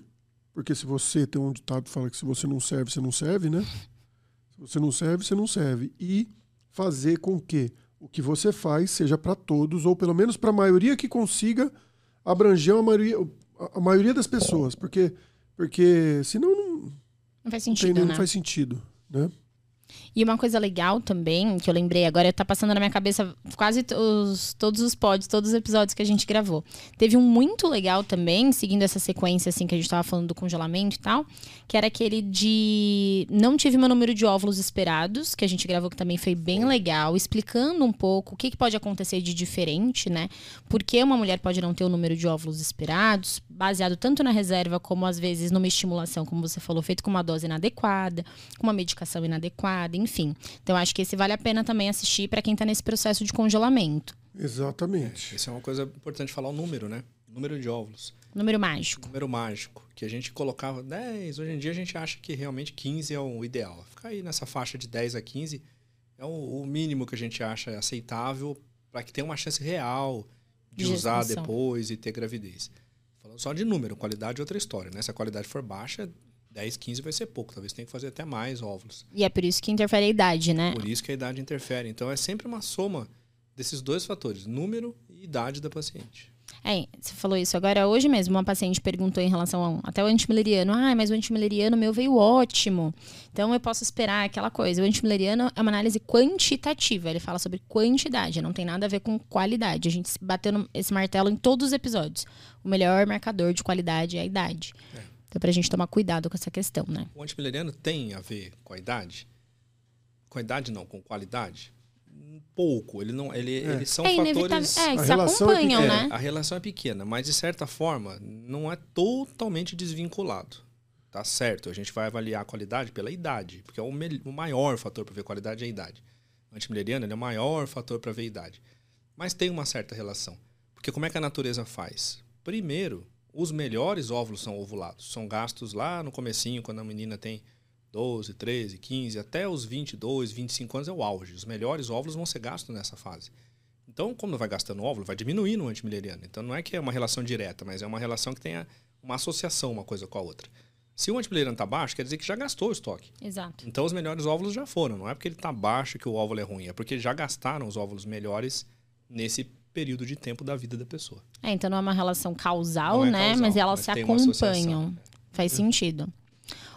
porque se você tem um ditado que fala que se você não serve, você não serve, né? Se você não serve, você não serve. E fazer com que o que você faz seja para todos, ou pelo menos para a maioria que consiga abranger a maioria, a maioria das pessoas. Porque, porque senão não, Não faz não, tem- sentido, não né? faz sentido. Né? E uma coisa legal também, que eu lembrei agora, tá passando na minha cabeça quase os- todos os pods, todos os episódios que a gente gravou. Teve um muito legal também, seguindo essa sequência assim que a gente tava falando do congelamento e tal, que era aquele de não tive meu número de óvulos esperados, que a gente gravou que também foi bem legal, explicando um pouco o que, que pode acontecer de diferente, né? Porque uma mulher pode não ter o número de óvulos esperados, baseado tanto na reserva como às vezes numa estimulação, como você falou, feito com uma dose inadequada, com uma medicação inadequada, enfim. Então acho que esse vale a pena também assistir para quem tá nesse processo de congelamento. Exatamente. Isso é uma coisa importante falar o número, né? Número de óvulos. Número mágico. Número mágico. Que a gente colocava 10. Hoje em dia a gente acha que realmente 15 é o ideal. Ficar aí nessa faixa de 10 a 15 é o, o mínimo que a gente acha aceitável para que tenha uma chance real de De usar depois e ter gravidez. Falando só de número, qualidade é outra história, né? Se a qualidade for baixa, 10, 15 vai ser pouco. Talvez tenha que fazer até mais óvulos. E é por isso que interfere a idade, né? Por isso que a idade interfere. Então é sempre uma soma desses dois fatores, número e idade da paciente. É, você falou isso agora. Hoje mesmo, uma paciente perguntou em relação ao, até o antimileriano. Ah, mas o antimileriano meu veio ótimo. Então eu posso esperar aquela coisa. O antimileriano é uma análise quantitativa. Ele fala sobre quantidade, não tem nada a ver com qualidade. A gente bateu esse martelo em todos os episódios. O melhor marcador de qualidade é a idade. Então, pra gente tomar cuidado com essa questão, né? O antimileriano tem a ver com a idade? Com a idade não, com qualidade? Pouco. Ele não, ele, eles são é fatores. É, A se relação é acompanham, É, né? A relação é pequena, mas de certa forma não é totalmente desvinculado. Tá certo, a gente vai avaliar a qualidade pela idade, porque é o, o maior fator para ver qualidade é a idade. O antimileriano ele é o maior fator para ver a idade. Mas tem uma certa relação. Porque como é que a natureza faz? Primeiro, os melhores óvulos são ovulados. São gastos lá no comecinho, quando a menina tem 12, 13, 15, até os 22, 25 anos é o auge. Os melhores óvulos vão ser gastos nessa fase. Então, como vai gastando óvulo, vai diminuindo o antimileriano. Então, não é que é uma relação direta, mas é uma relação que tenha uma associação uma coisa com a outra. Se o antimileriano está baixo, quer dizer que já gastou o estoque. Exato. Então, os melhores óvulos já foram. Não é porque ele está baixo que o óvulo é ruim, é porque já gastaram os óvulos melhores nesse período de tempo da vida da pessoa. É, então não é uma relação causal, é né? causal, mas elas mas se acompanham. Faz sentido.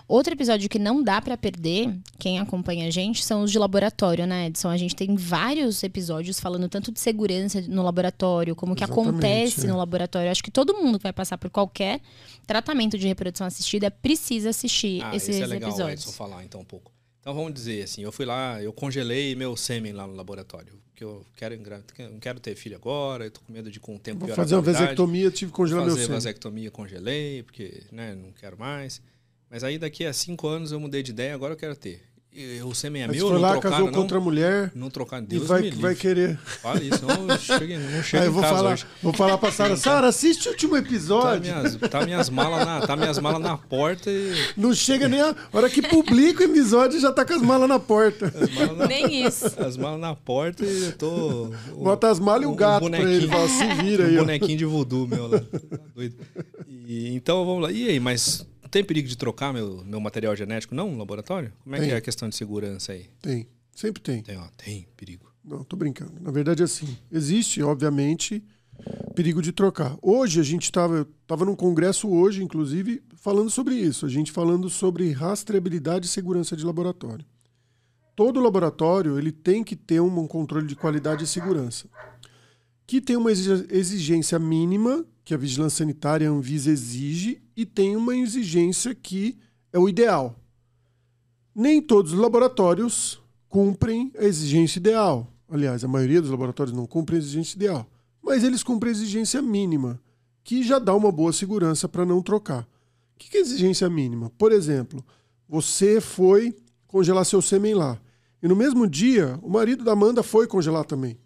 Outro episódio que não dá pra perder, quem acompanha a gente, são os de laboratório, né, Edson? A gente tem vários episódios falando tanto de segurança no laboratório, como que Exatamente, acontece é. no laboratório. Acho que todo mundo que vai passar por qualquer tratamento de reprodução assistida precisa assistir Ah, esses isso é legal episódios. Edson falar então um pouco. Então vamos dizer assim, eu fui lá, eu congelei meu sêmen lá no laboratório, porque eu quero não quero ter filho agora, eu tô com medo de com o tempo Vou fazer uma vasectomia, tive que congelar meu fazer sêmen. vasectomia, congelei, porque né, não quero mais. Mas aí daqui a cinco anos eu mudei de ideia, agora eu quero ter. E é Aí você meu, foi não lá, trocaram, casou não? com outra mulher Não trocar, e Deus vai, me vai livre. querer. Fala isso, não chega, não chega Aí eu em vou casa falar, hoje. vou falar pra Sara, Sara, assiste o último Tá episódio. minhas, tá minhas malas na, tá minhas malas na porta e Não chega nem a hora que publica o episódio já tá com as malas na porta. as malas na, Nem isso. as malas na porta e eu tô o- Bota as malas e o um gato pra ele. Fala, se vira um aí. bonequinho de voodoo meu lá. Tá doido. E, então vamos lá. E aí, mas tem perigo de trocar meu, meu material genético não no laboratório? Como é Tem. que é a questão de segurança aí? Tem, sempre tem. Tem, ó, tem perigo. Não, tô brincando. Na verdade, assim, existe, obviamente, perigo de trocar. Hoje a gente estava, eu estava num congresso hoje, inclusive, falando sobre isso. A gente falando sobre rastreabilidade e segurança de laboratório. Todo laboratório ele tem que ter um, um controle de qualidade e segurança, que tem uma exigência mínima que a vigilância sanitária a Anvisa exige e tem uma exigência que é o ideal. Nem todos os laboratórios cumprem a exigência ideal. Aliás, a maioria dos laboratórios não cumpre a exigência ideal. Mas eles cumprem a exigência mínima, que já dá uma boa segurança para não trocar. O que é exigência mínima? Por exemplo, você foi congelar seu sêmen lá. E no mesmo dia, o marido da Amanda foi congelar também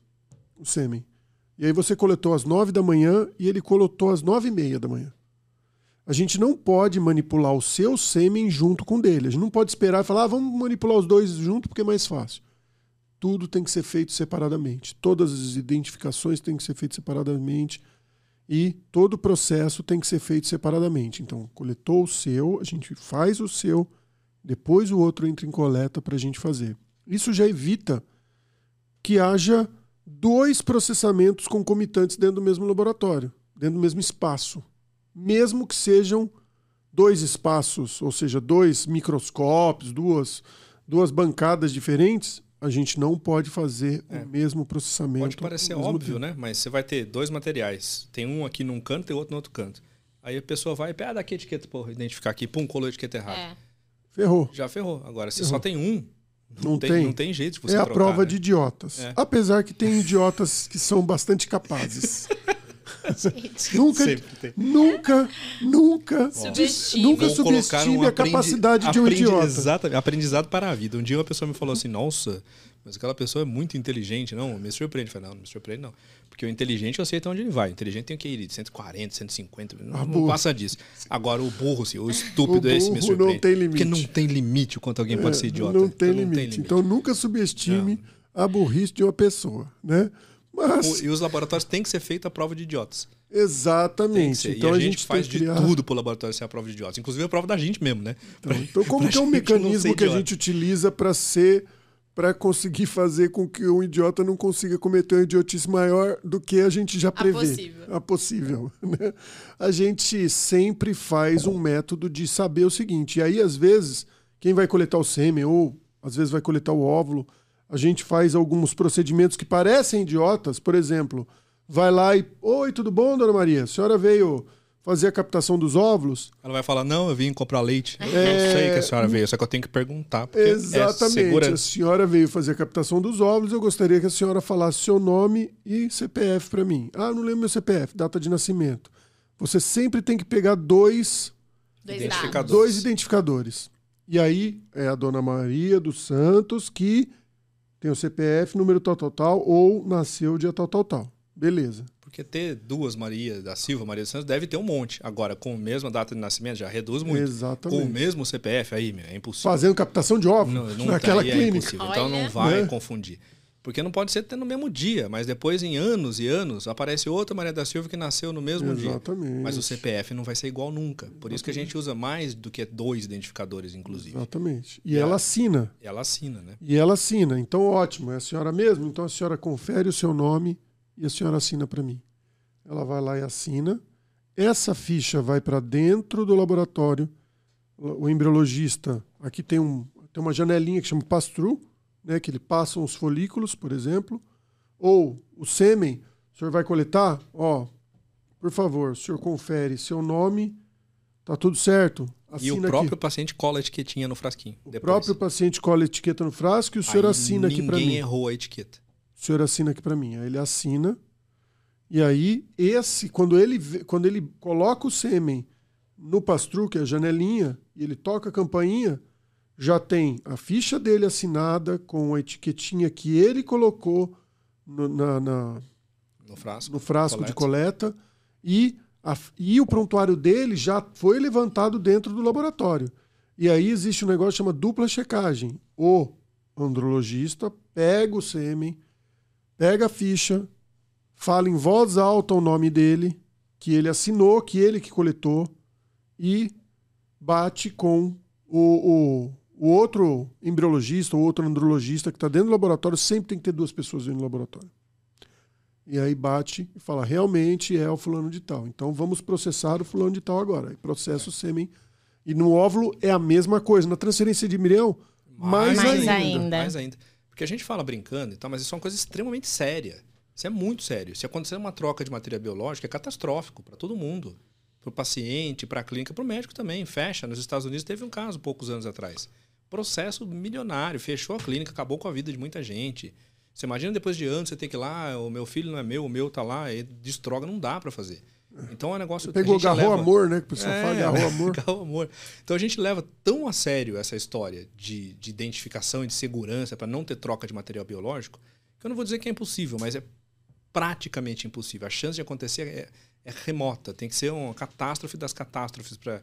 o sêmen. E aí você coletou às nove da manhã e ele coletou às nove e meia da manhã. A gente não pode manipular o seu sêmen junto com o dele. A gente não pode esperar e falar, ah, vamos manipular os dois junto porque é mais fácil. Tudo tem que ser feito separadamente. Todas as identificações têm que ser feitas separadamente. E todo o processo tem que ser feito separadamente. Então, coletou o seu, a gente faz o seu Depois o outro entra em coleta para a gente fazer. Isso já evita que haja dois processamentos concomitantes dentro do mesmo laboratório, dentro do mesmo espaço. Mesmo que sejam dois espaços, ou seja, dois microscópios, duas, duas bancadas diferentes, a gente não pode fazer é. o mesmo processamento. Pode parecer óbvio, tempo. né? Mas você vai ter dois materiais. Tem um aqui num canto e outro no outro canto. Aí a pessoa vai e pega ah, daqui a etiqueta para identificar aqui, pum, colou a etiqueta errada. É. Ferrou. Já ferrou. Agora, se ferrou. só tem um, não, não, tem, tem, não tem jeito de você É a trocar, prova né? de idiotas. É. Apesar que tem idiotas que são bastante capazes. nunca, nunca, nunca, subestime. nunca subestime um a capacidade de um idiota. Exatamente, aprendizado para a vida. Um dia uma pessoa me falou assim: Nossa, mas aquela pessoa é muito inteligente. Não, me surpreende. Eu falei: Não, não me surpreende, não. Porque o inteligente eu sei até onde ele vai. O inteligente tem que ir de 140, 150, não, ah, não passa disso. Agora, o burro, sim, o estúpido, o esse me surpreende. Não tem limite. Porque não tem limite o quanto alguém é, pode ser idiota. Não tem, então, limite. Não tem limite. Então nunca subestime não. a burrice de uma pessoa, né? Mas... E os laboratórios têm que ser feita a prova de idiotas. Exatamente. Então e a, a gente, gente faz de criar... tudo para o laboratório ser a prova de idiotas. Inclusive a prova da gente mesmo, né? Então, pra, então como que é um mecanismo que a gente utiliza para ser para conseguir fazer com que um idiota não consiga cometer um idiotice maior do que a gente já prevê. A possível. A possível né? A gente sempre faz um método de saber o seguinte. E aí, às vezes, quem vai coletar o sêmen ou às vezes vai coletar o óvulo, a gente faz alguns procedimentos que parecem idiotas. Por exemplo, vai lá e. Oi, tudo bom, dona Maria? A senhora veio fazer a captação dos óvulos. Ela vai falar, não, eu vim comprar leite. É... Não sei que a senhora veio, só que eu tenho que perguntar. É Exatamente. É a senhora veio fazer a captação dos óvulos, eu gostaria que a senhora falasse seu nome e CPF para mim. Ah, não lembro meu CPF, data de nascimento. Você sempre tem que pegar dois, dois identificadores. dois identificadores. E aí é a dona Maria dos Santos que tem o CPF, número tal, tal, tal, ou nasceu dia tal, tal, tal. Beleza. Porque ter duas Maria da Silva, Maria dos Santos, deve ter um monte. Agora, com a mesma data de nascimento, já reduz muito. Exatamente. Com o mesmo CPF, aí, é impossível. Fazendo captação de óvulos não, não naquela tá, é clínica. É então não vai é. confundir. Porque não pode ser no mesmo dia, mas depois, em anos e anos, aparece outra Maria da Silva que nasceu no mesmo Exatamente. dia. Mas o CPF não vai ser igual nunca. Por Exatamente. isso que a gente usa mais do que dois identificadores, inclusive. Exatamente. E, e ela, ela assina. Ela assina, né? E ela assina. Então, ótimo. É a senhora mesmo? Então a senhora confere o seu nome e a senhora assina para mim. Ela vai lá e assina. Essa ficha vai para dentro do laboratório. O embriologista, aqui tem, um, tem uma janelinha que chama pass-through, né, que ele passa os folículos, por exemplo. Ou o sêmen, o senhor vai coletar? Ó, por favor, o senhor confere seu nome, tá tudo certo. Assina e o próprio aqui. paciente cola a etiquetinha no frasquinho. O depois. próprio paciente cola a etiqueta no frasco e o senhor Aí assina aqui para mim. Ninguém errou a etiqueta. O senhor assina aqui para mim. Aí ele assina. E aí, esse, quando ele, quando ele coloca o sêmen no pastru, que é a janelinha, e ele toca a campainha, já tem a ficha dele assinada com a etiquetinha que ele colocou no, na, na no frasco, no frasco coleta. de coleta e, a, e o prontuário dele já foi levantado dentro do laboratório. E aí existe um negócio que chama dupla checagem. O andrologista pega o sêmen, pega a ficha, fala em voz alta o nome dele, que ele assinou, que ele que coletou, e bate com o, o, o outro embriologista, o outro andrologista que está dentro do laboratório, sempre tem que ter duas pessoas dentro do laboratório. E aí bate e fala, realmente é o fulano de tal. Então vamos processar o fulano de tal agora. E processa o sêmen. E no óvulo é a mesma coisa. Na transferência de embrião, mais, mais ainda. ainda. Mais ainda. Porque a gente fala brincando e tal, mas isso é uma coisa extremamente séria. Isso é muito sério. Se acontecer uma troca de matéria biológica, é catastrófico para todo mundo. Para o paciente, para a clínica, para o médico também. Fecha. Nos Estados Unidos teve um caso poucos anos atrás. Processo milionário. Fechou a clínica, acabou com a vida de muita gente. Você imagina depois de anos você ter que ir lá, o meu filho não é meu, o meu tá lá, e destroga, não dá para fazer. Então é um negócio que. Pegou, agarrou leva... amor, né? Que o pessoal é, fala, agarrou amor. agarrou amor. Então a gente leva tão a sério essa história de, de identificação e de segurança para não ter troca de material biológico, que eu não vou dizer que é impossível, mas é praticamente impossível. A chance de acontecer é, é remota. Tem que ser uma catástrofe das catástrofes para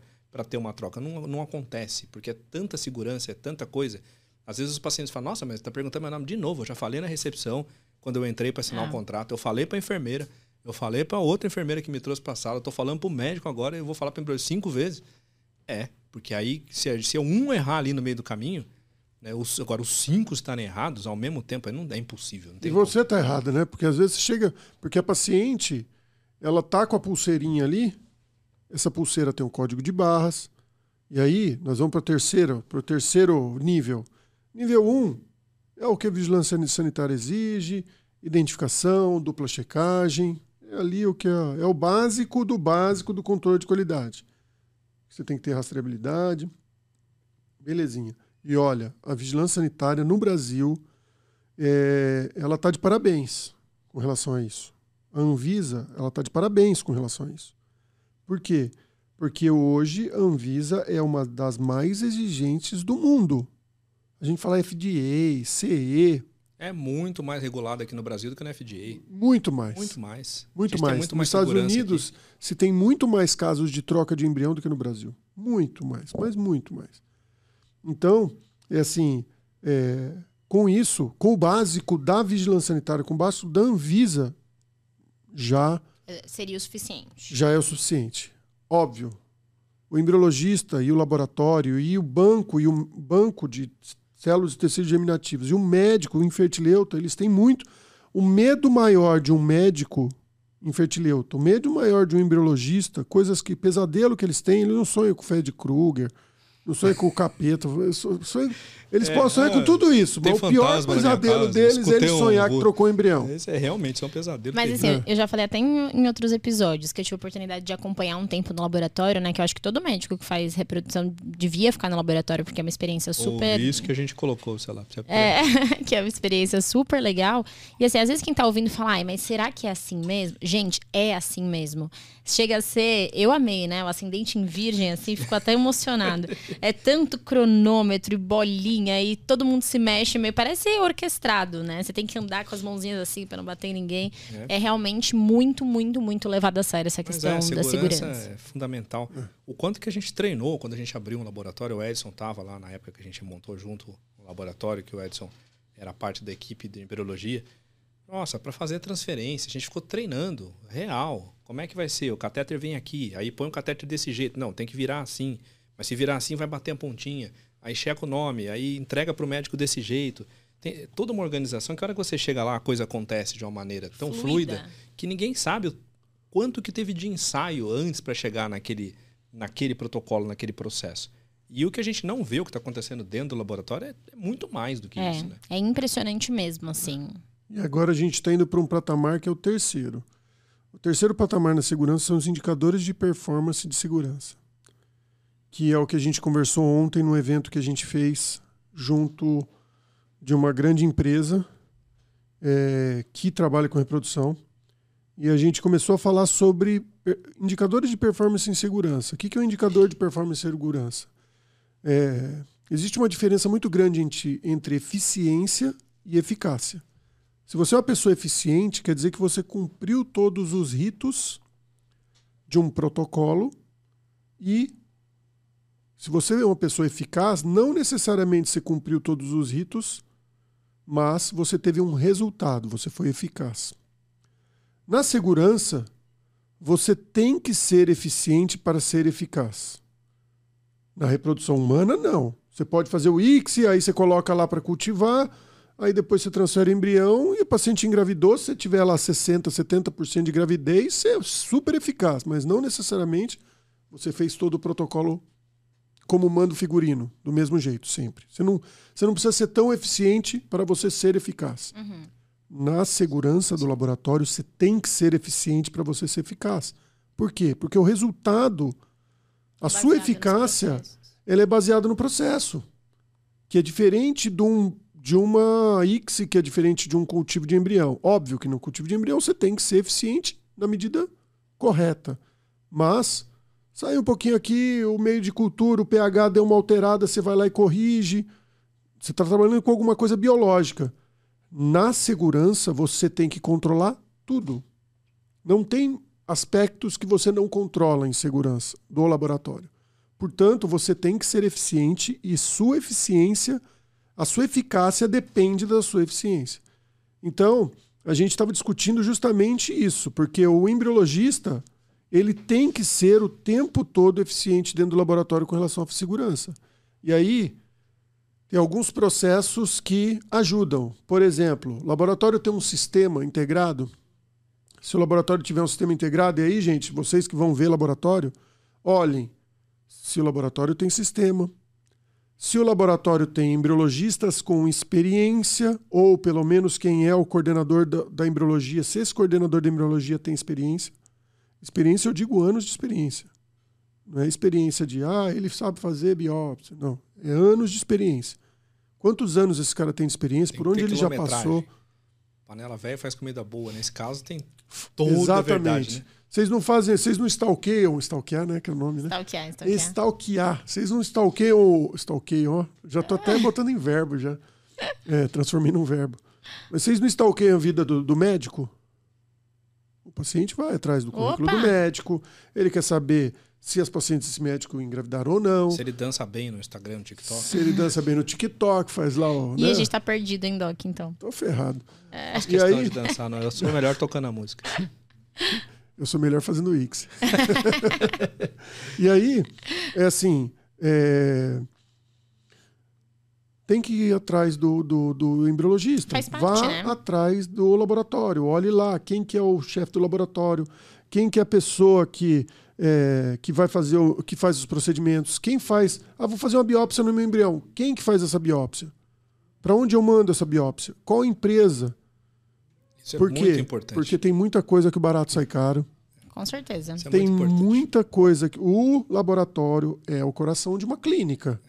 ter uma troca. Não, não acontece, porque é tanta segurança, é tanta coisa. Às vezes os pacientes falam, nossa, mas está perguntando meu nome de novo. Eu já falei na recepção, quando eu entrei para assinar o é. um contrato. Eu falei para a enfermeira, eu falei para outra enfermeira que me trouxe para a sala. Estou falando para o médico agora, eu vou falar para o cinco vezes. É, Porque aí, se, se um errar ali no meio do caminho, né, os, agora os cinco estarem errados ao mesmo tempo, aí não é impossível. Não e você está errado, né? Porque às vezes chega. Porque a paciente, ela tá com a pulseirinha ali, essa pulseira tem um código de barras. E aí, nós vamos para o terceiro, o terceiro nível. Nível 1 um é o que a vigilância sanitária exige, identificação, dupla checagem. É ali o que é, é o básico do básico do controle de qualidade. Você tem que ter rastreabilidade. Belezinha. E olha, a vigilância sanitária no Brasil, é, ela está de parabéns com relação a isso. A Anvisa, ela está de parabéns com relação a isso. Por quê? Porque hoje a Anvisa é uma das mais exigentes do mundo. A gente fala FDA, CE. É muito mais regulado aqui no Brasil do que no FDA. Muito mais. Muito mais. Muito mais. Muito Nos Estados Unidos aqui. se tem muito mais casos de troca de embrião do que no Brasil. Muito mais, mas muito mais. Então, é assim, é, com isso, com o básico da vigilância sanitária, com o básico da Anvisa, já. É, seria o suficiente. Já é o suficiente. Óbvio. O embriologista e o laboratório e o banco e o banco de células de tecidos germinativos e o médico, o infertileuta, eles têm muito. O medo maior de um médico infertileuta, o medo maior de um embriologista, coisas que, pesadelo que eles têm, eles não sonham com Fred Krueger, não sonho com o capeta. Sonho, eles é, podem sonhar com tudo isso. Mas o pior pesadelo deles é eles sonhar um... que trocou o embrião. Esse é realmente é um pesadelo. Mas assim, é. eu já falei até em, em, outros episódios que eu tive a oportunidade de acompanhar um tempo no laboratório, né? Que eu acho que todo médico que faz reprodução devia ficar no laboratório, porque é uma experiência super. Ou isso que a gente colocou, sei lá. É, que é uma experiência super legal. E assim, às vezes quem tá ouvindo fala, ai, mas será que é assim mesmo? Gente, é assim mesmo. Chega a ser. Eu amei, né? O ascendente em virgem, assim, ficou até emocionado. é tanto cronômetro e bolinha e todo mundo se mexe meio. Parece orquestrado, né? Você tem que andar com as mãozinhas assim para não bater em ninguém. É. é. realmente muito, muito, muito levado a sério essa questão é, segurança da segurança. É fundamental. O quanto que a gente treinou quando a gente abriu um laboratório, o Edson estava lá na época que a gente montou junto o laboratório, que o Edson era parte da equipe de embriologia. Nossa, para fazer a transferência, a gente ficou treinando, real. Como é que vai ser? O catéter vem aqui, aí põe o catéter desse jeito. Não, tem que virar assim. Mas se virar assim, vai bater a pontinha. Aí checa o nome, aí entrega para o médico desse jeito. Tem toda uma organização que a hora que você chega lá, a coisa acontece de uma maneira tão fluida, fluida que ninguém sabe o quanto que teve de ensaio antes para chegar naquele, naquele protocolo, naquele processo. E o que a gente não vê, o que está acontecendo dentro do laboratório, é, é muito mais do que é, isso. Né? É impressionante mesmo, assim. E agora a gente está indo para um patamar que é o terceiro. O terceiro patamar na segurança são os indicadores de performance de segurança, que é o que a gente conversou ontem no evento que a gente fez junto de uma grande empresa é, que trabalha com reprodução. E a gente começou a falar sobre indicadores de performance em segurança. O que é um indicador de performance em segurança? É, existe uma diferença muito grande entre, entre eficiência e eficácia. Se você é uma pessoa eficiente, quer dizer que você cumpriu todos os ritos de um protocolo e se você é uma pessoa eficaz, não necessariamente você cumpriu todos os ritos, mas você teve um resultado, você foi eficaz. Na segurança, você tem que ser eficiente para ser eficaz. Na reprodução humana, não. Você pode fazer o ICSI, aí você coloca lá para cultivar, Aí depois você transfere o embrião e o paciente engravidou. Se você tiver lá 60%, 70% de gravidez, você é super eficaz, mas não necessariamente você fez todo o protocolo como manda o figurino, do mesmo jeito, sempre. Você não, você não precisa ser tão eficiente para você ser eficaz. Uhum. Na segurança do laboratório, você tem que ser eficiente para você ser eficaz. Por quê? Porque o resultado, a baseado sua eficácia, ela é baseada no processo. Que é diferente de um de uma ICSI que é diferente de um cultivo de embrião. Óbvio que no cultivo de embrião você tem que ser eficiente na medida correta. Mas sai um pouquinho aqui, o meio de cultura, o pH deu uma alterada, você vai lá e corrige. Você está trabalhando com alguma coisa biológica. Na segurança, você tem que controlar tudo. Não tem aspectos que você não controla em segurança do laboratório. Portanto, você tem que ser eficiente e sua eficiência a sua eficácia depende da sua eficiência. Então, a gente estava discutindo justamente isso, porque o embriologista ele tem que ser o tempo todo eficiente dentro do laboratório com relação à segurança. E aí, tem alguns processos que ajudam. Por exemplo, o laboratório tem um sistema integrado. Se o laboratório tiver um sistema integrado, e aí, gente, vocês que vão ver laboratório, olhem se o laboratório tem sistema, se o laboratório tem embriologistas com experiência, ou pelo menos quem é o coordenador da, da embriologia, se esse coordenador da embriologia tem experiência. Experiência, eu digo anos de experiência. Não é experiência de, ah, ele sabe fazer biópsia. Não. É anos de experiência. Quantos anos esse cara tem de experiência? Tem por onde ele já passou? Panela velha faz comida boa. Nesse caso, tem toda Exatamente. verdade, né? Vocês não fazem, vocês não stalkeiam, stalkear, né? Que é o nome, né? Stalkear, stalkear. Stalkear. Vocês não stalkeiam, stalkeiam, ó. Já tô até botando em verbo já. É, transformei num verbo. Mas vocês não stalkeiam a vida do, do médico? O paciente vai atrás do currículo Opa! do médico, ele quer saber se as pacientes desse médico engravidaram ou não, Se ele dança bem no Instagram, no TikTok. se ele dança bem no TikTok, faz lá o. E né? a gente tá perdido em Doc, então. Tô ferrado. Faz E questão aí- de dançar, não. Eu sou o melhor tocando a música. Eu sou melhor fazendo X. e aí, é assim, é, tem que ir atrás do, do, do embriologista. Faz parte, Vá né? atrás do laboratório. Olhe lá quem que é o chefe do laboratório, quem que é a pessoa que, é, que vai fazer o, que faz os procedimentos, quem faz. Ah, vou fazer uma biópsia no meu embrião. Quem que faz essa biópsia? Para onde eu mando essa biópsia? Qual empresa? Isso é Por muito quê? importante. Porque tem muita coisa que o barato sai caro. Com certeza. Isso é tem muito muita coisa que o laboratório é o coração de uma clínica.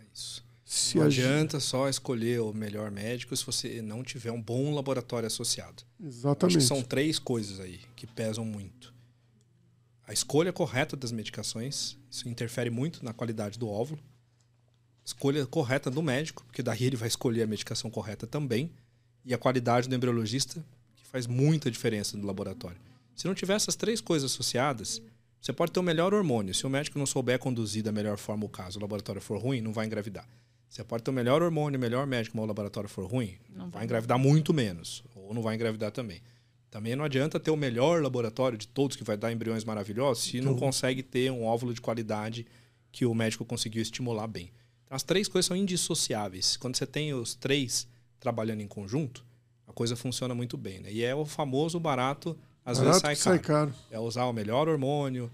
Se Não adianta só escolher o melhor médico se você não tiver um bom laboratório associado. gente- Eu Acho Exatamente. que são três coisas aí que pesam muito. A escolha correta das medicações, isso interfere muito na qualidade do óvulo. Escolha correta do médico, porque daí ele vai escolher a medicação correta também. E a qualidade do embriologista, que faz muita diferença no laboratório. Se não tiver essas três coisas associadas, você pode ter o melhor hormônio. Se o médico não souber conduzir da melhor forma o caso, o laboratório for ruim, não vai engravidar. Você pode ter o melhor hormônio, o melhor médico, mas o laboratório for ruim, Não vai engravidar muito menos. Ou não vai engravidar também. Também não adianta ter o melhor laboratório de todos que vai dar embriões maravilhosos se não consegue ter um óvulo de qualidade que o médico conseguiu estimular bem. Então, as três coisas são indissociáveis. Quando você tem os três trabalhando em conjunto, a coisa funciona muito bem. Né? E é o famoso barato, às Barato vezes que sai sai caro. caro. É usar o melhor hormônio.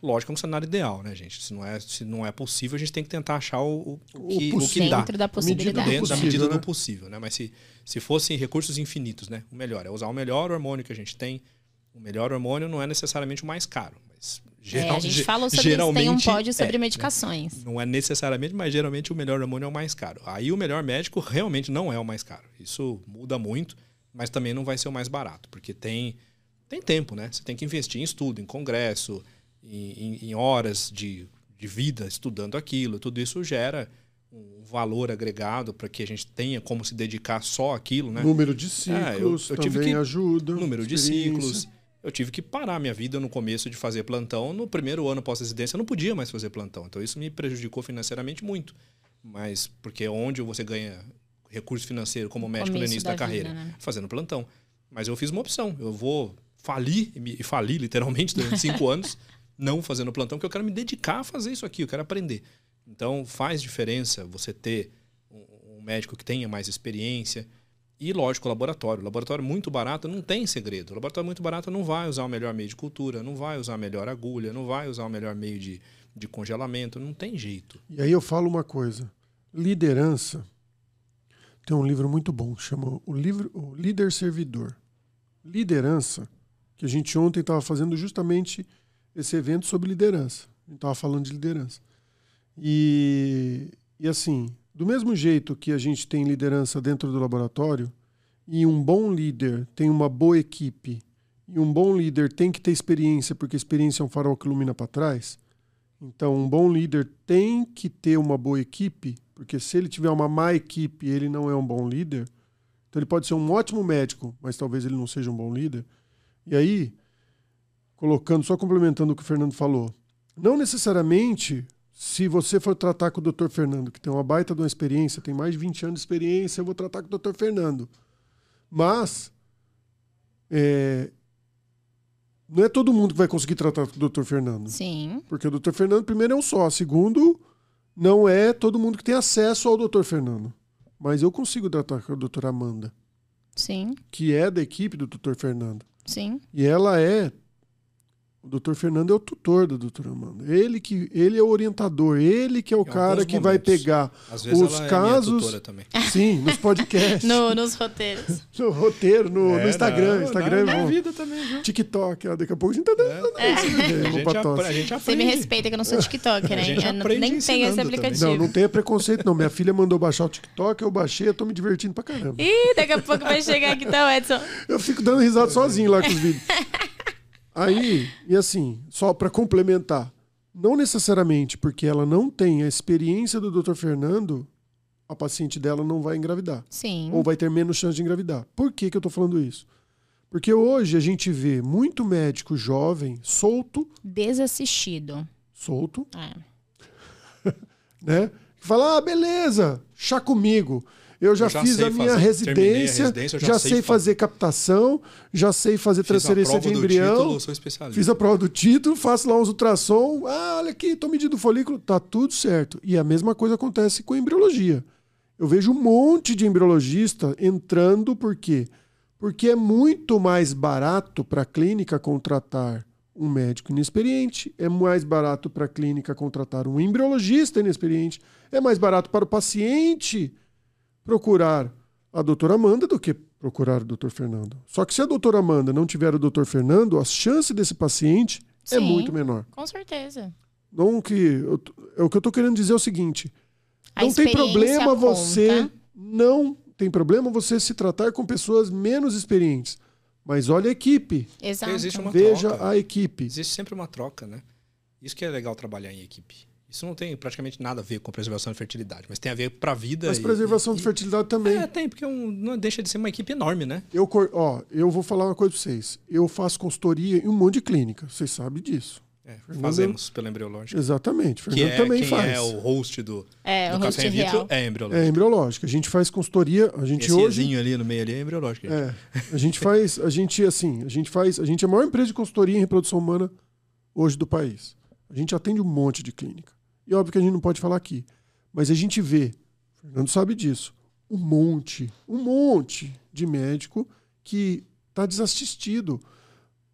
Lógico, é um cenário ideal, né, gente? Se não é, se não é possível, a gente tem que tentar achar o, o, o que, o que dá Dentro da possibilidade. dentro da medida né? do possível, né? Mas se, se fossem recursos infinitos, né? O melhor é usar o melhor hormônio que a gente tem. O melhor hormônio não é necessariamente o mais caro, mas É, geral, a gente ge- falou sobre isso, geralmente tem um pódio sobre é, né? medicações. Não é necessariamente, mas geralmente o melhor hormônio é o mais caro. Aí o melhor médico realmente não é o mais caro. Isso muda muito, mas também não vai ser o mais barato, porque tem tem tempo, né? Você tem que investir em estudo, em congresso, em, em- horas de, de vida estudando aquilo. Tudo isso gera um valor agregado para que a gente tenha como se dedicar só àquilo, né? Número de É, eu- ciclos eu tive também que- ajuda. número de ciclos. Eu tive que parar minha vida no começo de fazer plantão. No primeiro ano pós-residência, eu não podia mais fazer plantão. Então, isso me prejudicou financeiramente muito. Mas, porque é onde você ganha recurso financeiro como médico no Começo início da, da carreira? vida, né? Fazendo plantão. Mas eu fiz uma opção. Eu vou falir, e me- e falir literalmente durante cinco anos, não fazendo plantão, porque eu quero me dedicar a fazer isso aqui, eu quero aprender. Então, faz diferença você ter um- médico que tenha mais experiência. E, lógico, o laboratório. O laboratório muito barato não tem segredo. O laboratório muito barato não vai usar o melhor meio de cultura, não vai usar a melhor agulha, não vai usar o melhor meio de, de congelamento. Não tem jeito. E aí eu falo uma coisa. Liderança. Tem um livro muito bom, chama o, livro, o Líder Servidor. Liderança, que a gente ontem estava fazendo justamente esse evento sobre liderança. A gente estava falando de liderança. E, e assim, do mesmo jeito que a gente tem liderança dentro do laboratório, e um bom líder tem uma boa equipe, e um bom líder tem que ter experiência, porque experiência é um farol que ilumina para trás. Então, um bom líder tem que ter uma boa equipe, porque se ele tiver uma má equipe, ele não é um bom líder. Então, ele pode ser um ótimo médico, mas talvez ele não seja um bom líder. E aí, colocando, só complementando o que o Fernando falou, não necessariamente se você for tratar com o Dr. Fernando, que tem uma baita de uma experiência, tem mais de 20 anos de experiência, eu vou tratar com o Dr. Fernando. Mas é, não é todo mundo que vai conseguir tratar com o Dr. Fernando. Sim. Porque o Dr. Fernando, primeiro, é um só. Segundo, não é todo mundo que tem acesso ao Dr. Fernando. Mas eu consigo tratar com a doutora Amanda, Sim. que é da equipe do Dr. Fernando. Sim. E ela é. O Dr. Fernando é o tutor da doutora Amanda. Ele que ele é o orientador, ele que é o Em cara que vai momentos. pegar Às vezes os ela é casos. minha tutora também. Sim, nos podcasts, no, No, nos roteiros. roteiro, no, É, no Instagram. não, Instagram na, é na bom. vida também, viu? TikTok, ó, daqui a pouco a gente tá dando. É. né, A, gente pra tosse. apre- a gente Você me respeita que eu não sou TikToker, A né? Eu nem tenho esse aplicativo. Não, não tenha preconceito, não. Minha filha mandou baixar o TikTok, eu baixei, eu tô me divertindo pra caramba. Ih, daqui a pouco vai chegar aqui, então, Edson. Eu fico dando risada sozinho lá com os vídeos. Aí, e assim, só pra complementar, não necessariamente porque ela não tem a experiência do Dr. Fernando, a paciente dela não vai engravidar. Sim. Ou vai ter menos chance de engravidar. Por que, que eu tô falando isso? Porque hoje a gente vê muito médico jovem, solto, Desassistido. solto, É. né? Que fala, ah, beleza, chá comigo. Eu já, Eu já fiz a minha fazer. Terminei a residência, residência, já, já sei, sei fazer captação, já sei fazer Fiz a transferência prova de do embrião. título, sou especialista. Fiz a prova do título, faço lá uns ultrassom. Ah, olha aqui, tô medindo o folículo, tá tudo certo. E a mesma coisa acontece com a embriologia. Eu vejo um monte de embriologista entrando, por quê? Porque é muito mais barato para a clínica contratar um médico inexperiente, é mais barato para a clínica contratar um embriologista inexperiente, é mais barato para o paciente procurar a doutora Amanda do que procurar o doutor Fernando. Só que se a doutora Amanda não tiver o doutor Fernando, a chance desse paciente é Sim. muito menor. Com certeza. Não que eu é o que eu tô querendo dizer é o seguinte: A não tem problema você conta. não tem problema você se tratar com pessoas menos experientes, mas olha a equipe, Exato. Existe uma veja troca. a equipe. Existe sempre uma troca, né? Isso que é legal trabalhar em equipe. Isso não tem praticamente nada a ver com preservação de fertilidade, mas tem a ver pra vida. Mas e- preservação e- de fertilidade também. É, tem, porque é um- não deixa de ser uma equipe enorme, né? Eu, cor- ó, eu vou falar uma coisa pra vocês. Eu faço consultoria em um monte de clínica. Vocês sabem disso. É, fazemos pela embriológica. Exatamente. Que Fernando é também quem faz. é o host do, É, o do host Café Vitro, real. é embriológica. É embriológica. A gente faz consultoria. A gente Esse hoje. Ali no meio ali é embriológica. É, a gente faz, a gente assim, a gente faz, a gente é a maior empresa de consultoria em reprodução humana hoje do país. A gente atende um monte de clínica. E óbvio que a gente não pode falar aqui, mas a gente vê, o Fernando sabe disso, um monte, um monte de médico que está desassistido.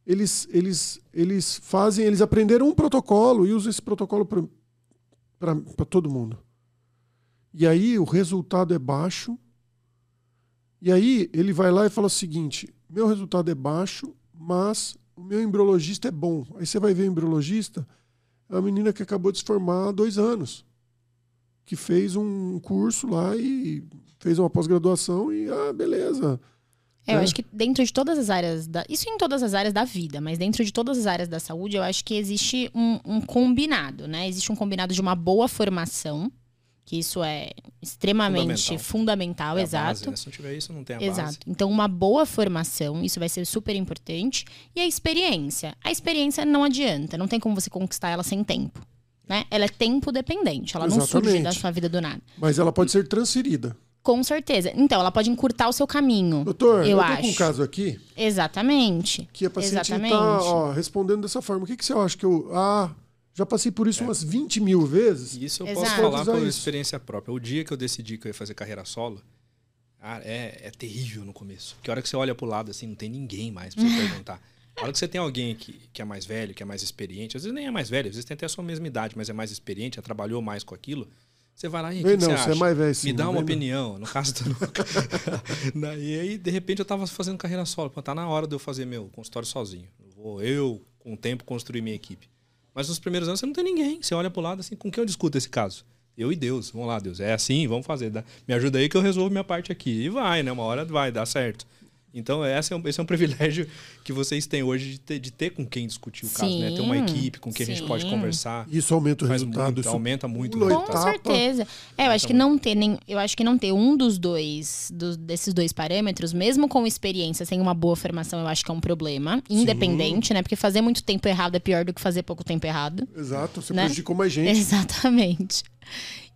Eles, eles, eles fazem, eles aprenderam um protocolo e usam esse protocolo para todo mundo. E aí o resultado é baixo. E aí ele vai lá e fala o seguinte: meu resultado é baixo, mas o meu embriologista é bom. Aí você vai ver o embriologista, é uma menina que acabou de se formar há dois anos, que fez um curso lá e fez uma pós-graduação e, ah, beleza. É, eu É. acho que dentro de todas as áreas da. Isso em todas as áreas da vida, mas dentro de todas as áreas da saúde, eu acho que existe um, um combinado, né? Existe um combinado de uma boa formação, que isso é extremamente fundamental, É a exato. base, né? Se não tiver isso, não tem a base. Exato. Então, uma boa formação, isso vai ser super importante. E a experiência. A experiência não adianta, não tem como você conquistar ela sem tempo. Né? Ela é tempo dependente, ela não surge Exatamente. da sua vida do nada. Mas ela pode ser transferida. Com certeza. Então, ela pode encurtar o seu caminho. Doutor, eu, eu acho. com um caso aqui Exatamente. que a paciente Exatamente. está respondendo dessa forma. O que, que você acha que eu. Ah, já passei por isso umas 20 mil vezes. Isso eu Exato. posso falar por isso. experiência própria. O dia que eu decidi que eu ia fazer carreira solo, cara, é, é terrível no começo. Porque a hora que você olha pro lado, assim, não tem ninguém mais pra você perguntar. A hora que você tem alguém que, que é mais velho, que é mais experiente, às vezes nem é mais velho, às vezes tem até a sua mesma idade, mas é mais experiente, já trabalhou mais com aquilo, você vai lá e que, que você você é mais velho sim. Me dá uma vem não. opinião. No caso do. Na- e aí, de repente, eu tava fazendo carreira solo. Pô, tá na hora de eu fazer meu consultório sozinho. Eu vou eu, com o tempo, construir minha equipe. Mas nos primeiros anos você não tem ninguém. Você olha pro lado assim, com quem eu discuto esse caso? Eu e Deus. Vamos lá, Deus. É assim, vamos fazer. Me ajuda aí que eu resolvo minha parte aqui. E vai, né? Uma hora vai, dá certo. Então, esse é um, esse é um privilégio que vocês têm hoje de ter, de ter com quem discutir o caso, né? Ter uma Sim, equipe com quem a gente pode sim. conversar. Isso aumenta o resultado. muito, isso aumenta muito Com etapa. certeza. É, eu acho que não ter nem, eu acho que não ter um dos dois dos- desses dois parâmetros, mesmo com experiência, sem uma boa formação, eu acho que é um problema, independente, né? Porque fazer muito tempo errado é pior do que fazer pouco tempo errado. Exato, você Né? prejudicou mais gente. Exatamente.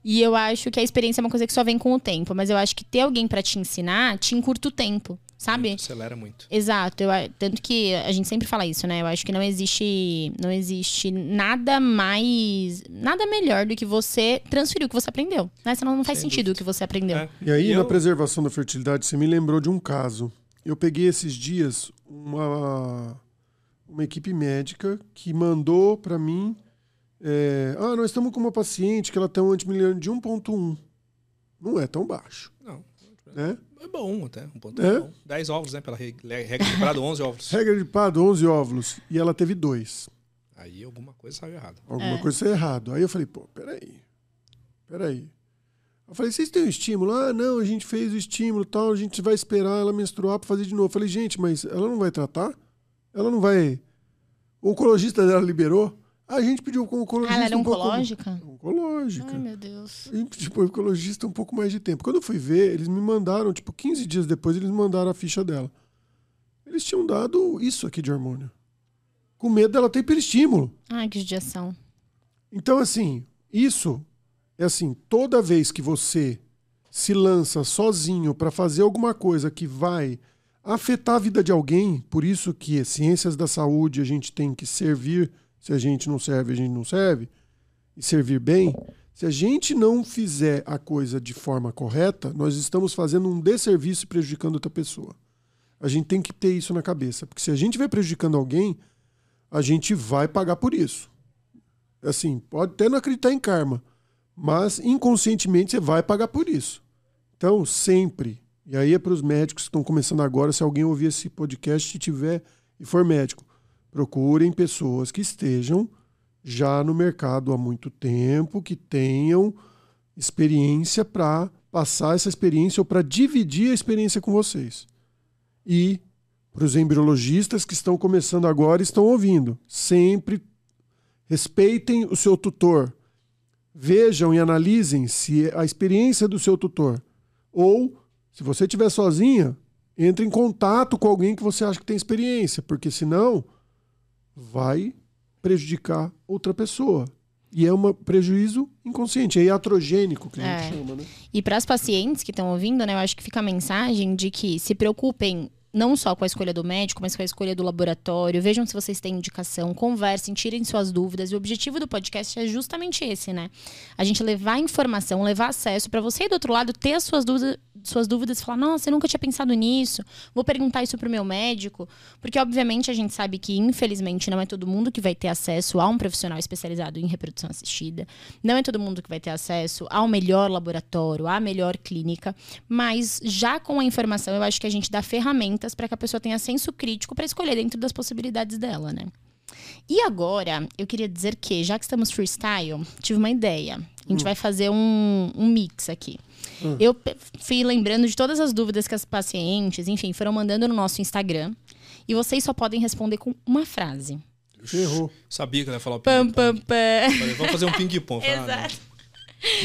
E eu acho que a experiência é uma coisa que só vem com o tempo, mas eu acho que ter alguém pra te ensinar te encurta o tempo. Sabe? Acelera muito. Exato, eu, tanto que a gente sempre fala isso, né? Eu acho que não existe, não existe nada mais, nada melhor do que você transferir o que você aprendeu, né? Senão não faz Sem sentido o que você aprendeu. É. E aí, E na eu- preservação da fertilidade, você me lembrou de um caso. Eu peguei esses dias uma, uma equipe médica que mandou para mim. é, ah, nós estamos com uma paciente que ela tem um antimiliano de 1,1. Não é tão baixo. Não. Né? É bom até. Um ponto É? é. bom. 10 ovos, né? Pela re- regra de prado, 11 ovos. Regra de Pado, 11 óvulos. E ela teve dois. Aí alguma coisa saiu errada. Alguma É. coisa saiu errado. Aí eu falei, pô, peraí. Peraí. Eu falei, vocês têm o estímulo? Ah, não, a gente fez o estímulo e tal, a gente vai esperar ela menstruar pra fazer de novo. Eu falei, gente, mas ela não vai tratar? Ela não vai. O oncologista dela liberou? Ah, a gente pediu com o oncologista. Ah, ela era um pouco- oncológica? Oncológica. Ai, meu Deus. Gente pediu pro oncologista um pouco mais de tempo. Quando eu fui ver, eles me mandaram, tipo, 15 dias depois, eles me mandaram a ficha dela. Eles tinham dado isso aqui de hormônio. Com medo dela ter hiperestímulo. Ai, que judiação. Então, assim, isso é assim, toda vez que você se lança sozinho para fazer alguma coisa que vai afetar a vida de alguém, por isso que ciências da saúde a gente tem que servir, se a gente não serve, a gente não serve, e servir bem. Se a gente não fizer a coisa de forma correta, nós estamos fazendo um desserviço e prejudicando outra pessoa. A gente tem que ter isso na cabeça, porque se a gente vai prejudicando alguém, a gente vai pagar por isso assim, pode até não acreditar em karma, mas inconscientemente você vai pagar por isso. Então, sempre, e aí é para os médicos que estão começando agora, se alguém ouvir esse podcast e tiver e for médico, procurem pessoas que estejam já no mercado há muito tempo, que tenham experiência para passar essa experiência ou para dividir a experiência com vocês. E para os embriologistas que estão começando agora e estão ouvindo, sempre respeitem o seu tutor. Vejam e analisem se a experiência do seu tutor. Ou, se você estiver sozinha, entre em contato com alguém que você acha que tem experiência, porque senão vai prejudicar outra pessoa. E é um prejuízo inconsciente, é iatrogênico que a gente É. chama, né? E para as pacientes que estão ouvindo, né, eu acho que fica a mensagem de que se preocupem não só com a escolha do médico, mas com a escolha do laboratório. Vejam se vocês têm indicação, conversem, tirem suas dúvidas. E o objetivo do podcast é justamente esse, né? A gente levar informação, levar acesso para você do outro lado ter as suas dúvidas, suas dúvidas falar: "Nossa, eu nunca tinha pensado nisso. Vou perguntar isso pro meu médico", porque obviamente a gente sabe que infelizmente não é todo mundo que vai ter acesso a um profissional especializado em reprodução assistida. Não é todo mundo que vai ter acesso ao melhor laboratório, à melhor clínica, mas já com a informação, eu acho que a gente dá ferramentas para que a pessoa tenha senso crítico para escolher dentro das possibilidades dela, né? E agora, eu queria dizer que, já que estamos freestyle, tive uma ideia. A gente vai fazer um, um mix aqui. Eu pe- fui lembrando de todas as dúvidas que as pacientes, enfim, foram mandando no nosso Instagram. E vocês só podem responder com uma frase. Ferrou. Sabia que ela ia falar o Pam, ping-pong. pam, pam. Vamos fazer um ping-pong. Ah, não. Exato.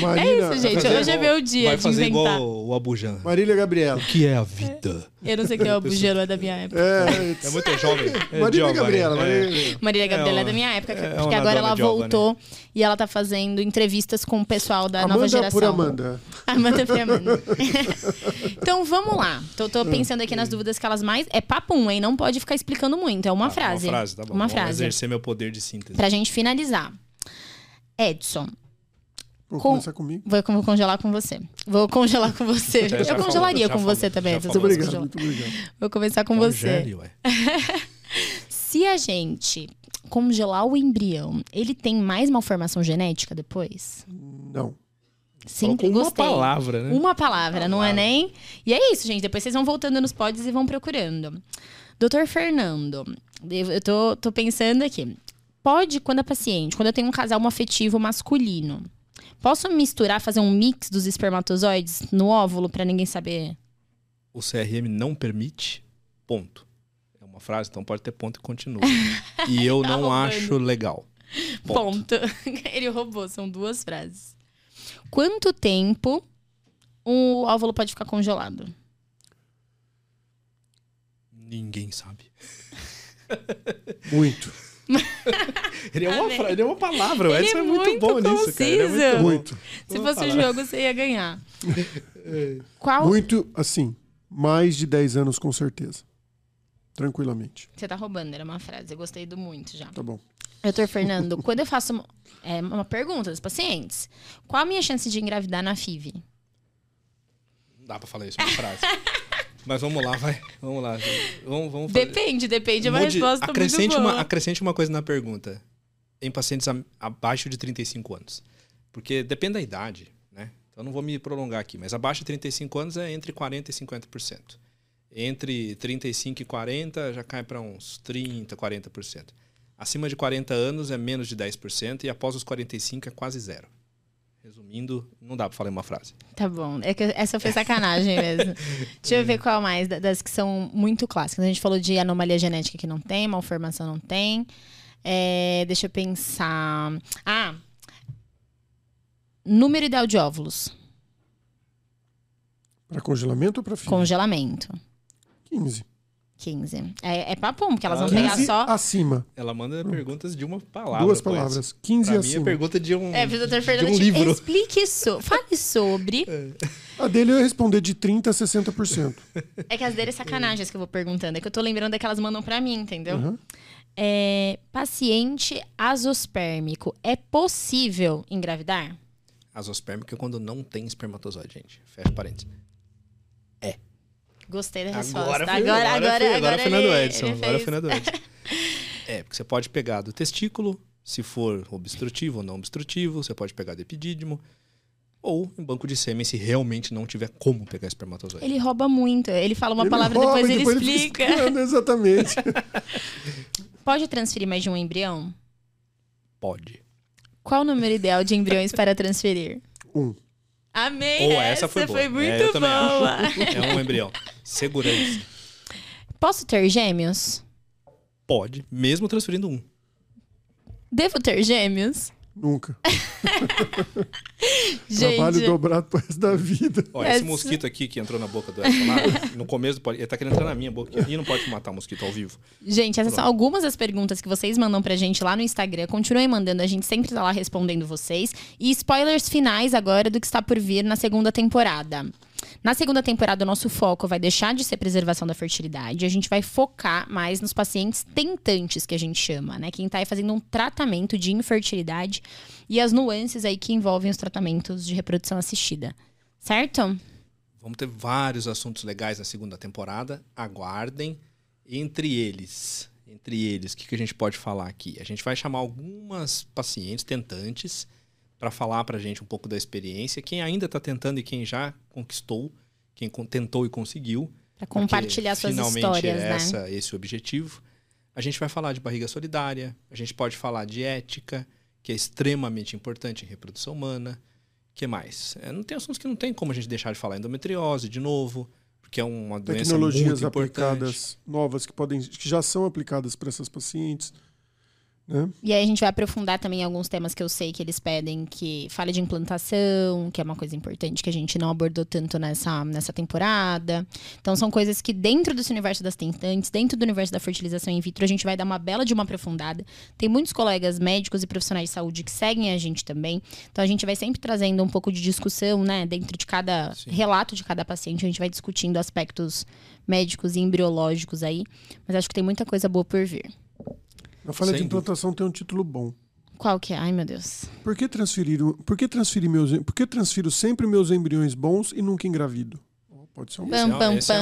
Marina, É isso, gente. Hoje é meu dia Vai de fazer inventar. igual o Abujan. Marília Gabriela. O que é a vida? Eu não sei o que é o bugelo, é da minha época. É, É muito jovem. É Marília Giovanni. Gabriela. É. Marília Gabriela. Marília Gabriela é, da minha época, é porque agora ela voltou e ela tá fazendo entrevistas com o pessoal da nova Amanda geração. por Amanda. Amanda por Amanda. então vamos lá. Tô, tô pensando aqui nas dúvidas que elas mais. É papum, hein? Não pode ficar explicando muito. É uma Ah, frase. Uma frase, tá bom. Uma Vou frase. exercer meu poder de síntese. Pra gente finalizar. Edson, Vou Com- começar comigo. vou, vou congelar com você. Vou congelar com você. Já- Eu falou, congelaria já com falou, você também, já Edson. Muito obrigado, congelar. muito obrigado. Vou começar com você. Ué. Se a gente congelar o embrião, ele tem mais malformação genética depois? Não. Sim, Com uma gostei. palavra, né? Uma palavra, não é nem. E é isso, gente. Depois vocês vão voltando nos pods e vão procurando. Doutor Fernando, eu eu tô, tô pensando aqui. Pode, quando a paciente, quando eu tenho um casal afetivo masculino, posso misturar, fazer um mix dos espermatozoides no óvulo pra ninguém saber? O CRM não permite, ponto. É uma frase, então pode ter ponto e continua. E eu Tá não roubando. acho legal. Ponto. Ponto. Ele roubou, são duas frases. Quanto tempo o óvulo pode ficar congelado? Ninguém sabe. Muito. Ele é uma, Tá fra- ele é uma palavra, o Edson é é muito, muito bom nisso, cara. Ele é conciso. muito. Muito. Se Vamos fosse o jogo, você ia ganhar. Qual? Muito, assim, mais de 10 anos com certeza. Tranquilamente. Você tá roubando, era uma frase. Eu gostei do muito já. Tá bom. Doutor Fernando, quando eu faço uma, é, uma pergunta dos pacientes, qual a minha chance de engravidar na FIV? Não dá pra falar isso numa frase. Mas vamos lá, vai. Vamos lá. Vamos, vamos fazer. Depende, depende. É uma Mude- resposta acrescente muito boa. uma, acrescente uma coisa na pergunta. Em pacientes a- abaixo de 35 anos. Porque depende da idade, né? Então não vou me prolongar aqui, mas abaixo de 35 anos é entre 40% e 50%. Entre 35 e 40 já cai para uns 30, 40%. Acima de 40 anos é menos de 10% e após os 45 é quase zero. Resumindo, não dá para falar em uma frase. Tá bom. É que essa foi sacanagem mesmo. Deixa eu ver qual mais da- das que são muito clássicas. A gente falou de anomalia genética que não tem, malformação não tem. É, deixa eu pensar. Ah! Número ideal de óvulos. Para congelamento ou para filho? Congelamento. 15. 15. É, é papum, porque elas vão Ah, pegar 15 só. acima. Ela manda perguntas de uma palavra. Duas pois. palavras. 15 Pra mim é acima. pergunta de um, É, pro doutor de Fernando, um livro. explique isso. Fale sobre. A dele eu ia responder de 30% a 60%. É que as dele é sacanagem as que eu vou perguntando. É que eu tô lembrando daquelas mandam pra mim, entendeu? Uhum. É, paciente azospérmico. É possível engravidar? Azospérmica é quando não tem espermatozoide, gente. Fecha parênteses. Gostei da resposta. Agora, agora, foi, agora, agora, foi, foi na do ele- Edson. ele Agora foi na do Edson. É, porque você pode pegar do testículo, se for obstrutivo ou não obstrutivo, você pode pegar do epidídimo, ou em banco de sêmen, se realmente não tiver como pegar espermatozoide. Ele rouba muito. Ele fala uma Ele palavra, rouba depois e ele depois fica explica. explicando exatamente. Pode transferir mais de um embrião? Pode. Qual o número ideal de embriões para transferir? Um. Amei! Ou essa foi boa. muito É, boa. É um embrião. Segurança. Posso ter gêmeos? Pode, mesmo transferindo um. Devo ter gêmeos? Nunca. Gente, Trabalho dobrado pro resto da vida. Ó, esse Essa- mosquito aqui que entrou na boca do Edson lá, no começo, do pod- ele tá querendo entrar na minha boca e não pode matar o mosquito ao vivo. Gente, essas são algumas das perguntas que vocês mandam pra gente lá no Instagram. Continuem mandando, a gente sempre tá lá respondendo vocês. E spoilers finais agora do que está por vir na segunda temporada. Na segunda temporada, o nosso foco vai deixar de ser preservação da fertilidade. A gente vai focar mais nos pacientes tentantes, que a gente chama, né? Quem tá aí fazendo um tratamento de infertilidade e as nuances aí que envolvem os tratamentos de reprodução assistida. Certo? Vamos ter vários assuntos legais na segunda temporada. Aguardem. Entre eles, entre eles, o que, que a gente pode falar aqui? A gente vai chamar algumas pacientes tentantes para falar para a gente um pouco da experiência. Quem ainda está tentando e quem já conquistou, quem tentou e conseguiu. Porque compartilhar suas finalmente histórias, é né? essa, esse o objetivo. A gente vai falar de barriga solidária, a gente pode falar de ética, que é extremamente importante em reprodução humana. que mais? É, não tem assuntos que não tem como a gente deixar de falar. Endometriose, de novo, porque é uma doença Tecnologias muito importante. aplicadas novas que podem que já são aplicadas para essas pacientes. Né? E aí a gente vai aprofundar também alguns temas que eu sei que eles pedem, que fala de implantação, que é uma coisa importante que a gente não abordou tanto nessa, nessa temporada. Então são coisas que dentro desse universo das tentantes, dentro do universo da fertilização in vitro, a gente vai dar uma bela de uma aprofundada. Tem muitos colegas médicos e profissionais de saúde que seguem a gente também. Então a gente vai sempre trazendo um pouco de discussão, né? Dentro de cada Sim. relato de cada paciente, a gente vai discutindo aspectos médicos e embriológicos aí. Mas acho que tem muita coisa boa por vir. Na falha Sem de implantação tem um título bom. Qual que é? Ai, meu Deus. Por que transferir, por que transferir meus, por que transfiro sempre meus embriões bons e nunca engravido? Pode ser um Pam, é pam, é pam. essa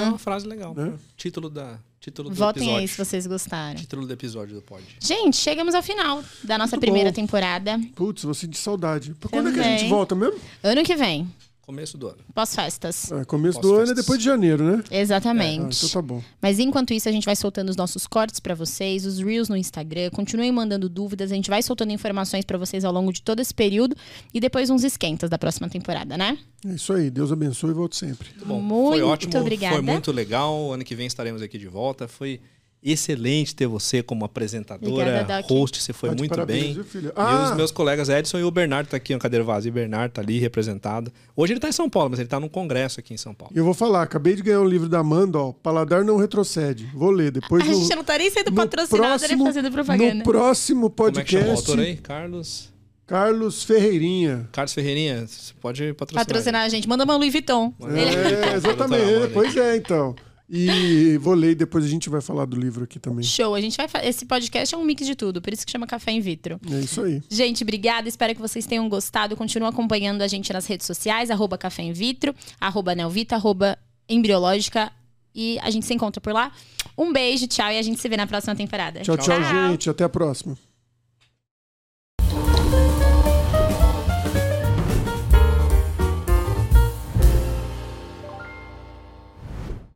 é uma frase legal. Né? Título, da, título do Votem episódio. aí se vocês gostaram. Título do episódio do pod. Gente, chegamos ao final da nossa Muito primeira bom. temporada. Putz, vou sentir saudade. Pra quando é que a gente volta mesmo? Ano que vem, Começo do ano. pós-festas. É, começo Pós do ano é festas. depois de janeiro, né? Ah, Exatamente. então tá bom. Mas enquanto isso, a gente vai soltando os nossos cortes pra vocês, os reels no Instagram. Continuem mandando dúvidas, a gente vai soltando informações pra vocês ao longo de todo esse período e depois uns esquentas da próxima temporada, né? É isso aí. Deus abençoe e volte sempre. Muito bom. Muito foi ótimo. obrigada. Foi muito legal. Ano que vem estaremos aqui de volta. Foi excelente ter você como apresentadora, Obrigada, host. Você foi Tá de muito bem. viu, filha? E Ah! os meus colegas Edson e o Bernardo tá aqui na cadeira vazia. O Bernardo tá ali representado. Hoje ele tá em São Paulo, mas ele tá num congresso aqui em São Paulo. E eu vou falar, acabei de ganhar um livro da Amanda, ó. Paladar não retrocede. Vou ler. Depois A no, gente não tá nem sendo patrocinado nem próximo- fazendo propaganda. No próximo Como é que chama o podcast. autor aí? Carlos. Carlos Ferreirinha. Carlos Ferreirinha, você pode patrocinar. Patrocinar a gente. Manda uma Louis Vuitton. É, exatamente. Pois é, então. E vou ler e depois a gente vai falar do livro aqui também. Show. A gente vai Esse podcast é um mix de tudo, por isso que chama Café in Vitro. É isso aí. Gente, obrigada. Espero que vocês tenham gostado. Continua acompanhando a gente nas redes sociais, arroba Café in Vitro, arroba Nelvita, arroba Embriológica. E a gente se encontra por lá. Um beijo, tchau, e a gente se vê na próxima temporada. Tchau, tchau, gente. Até a próxima.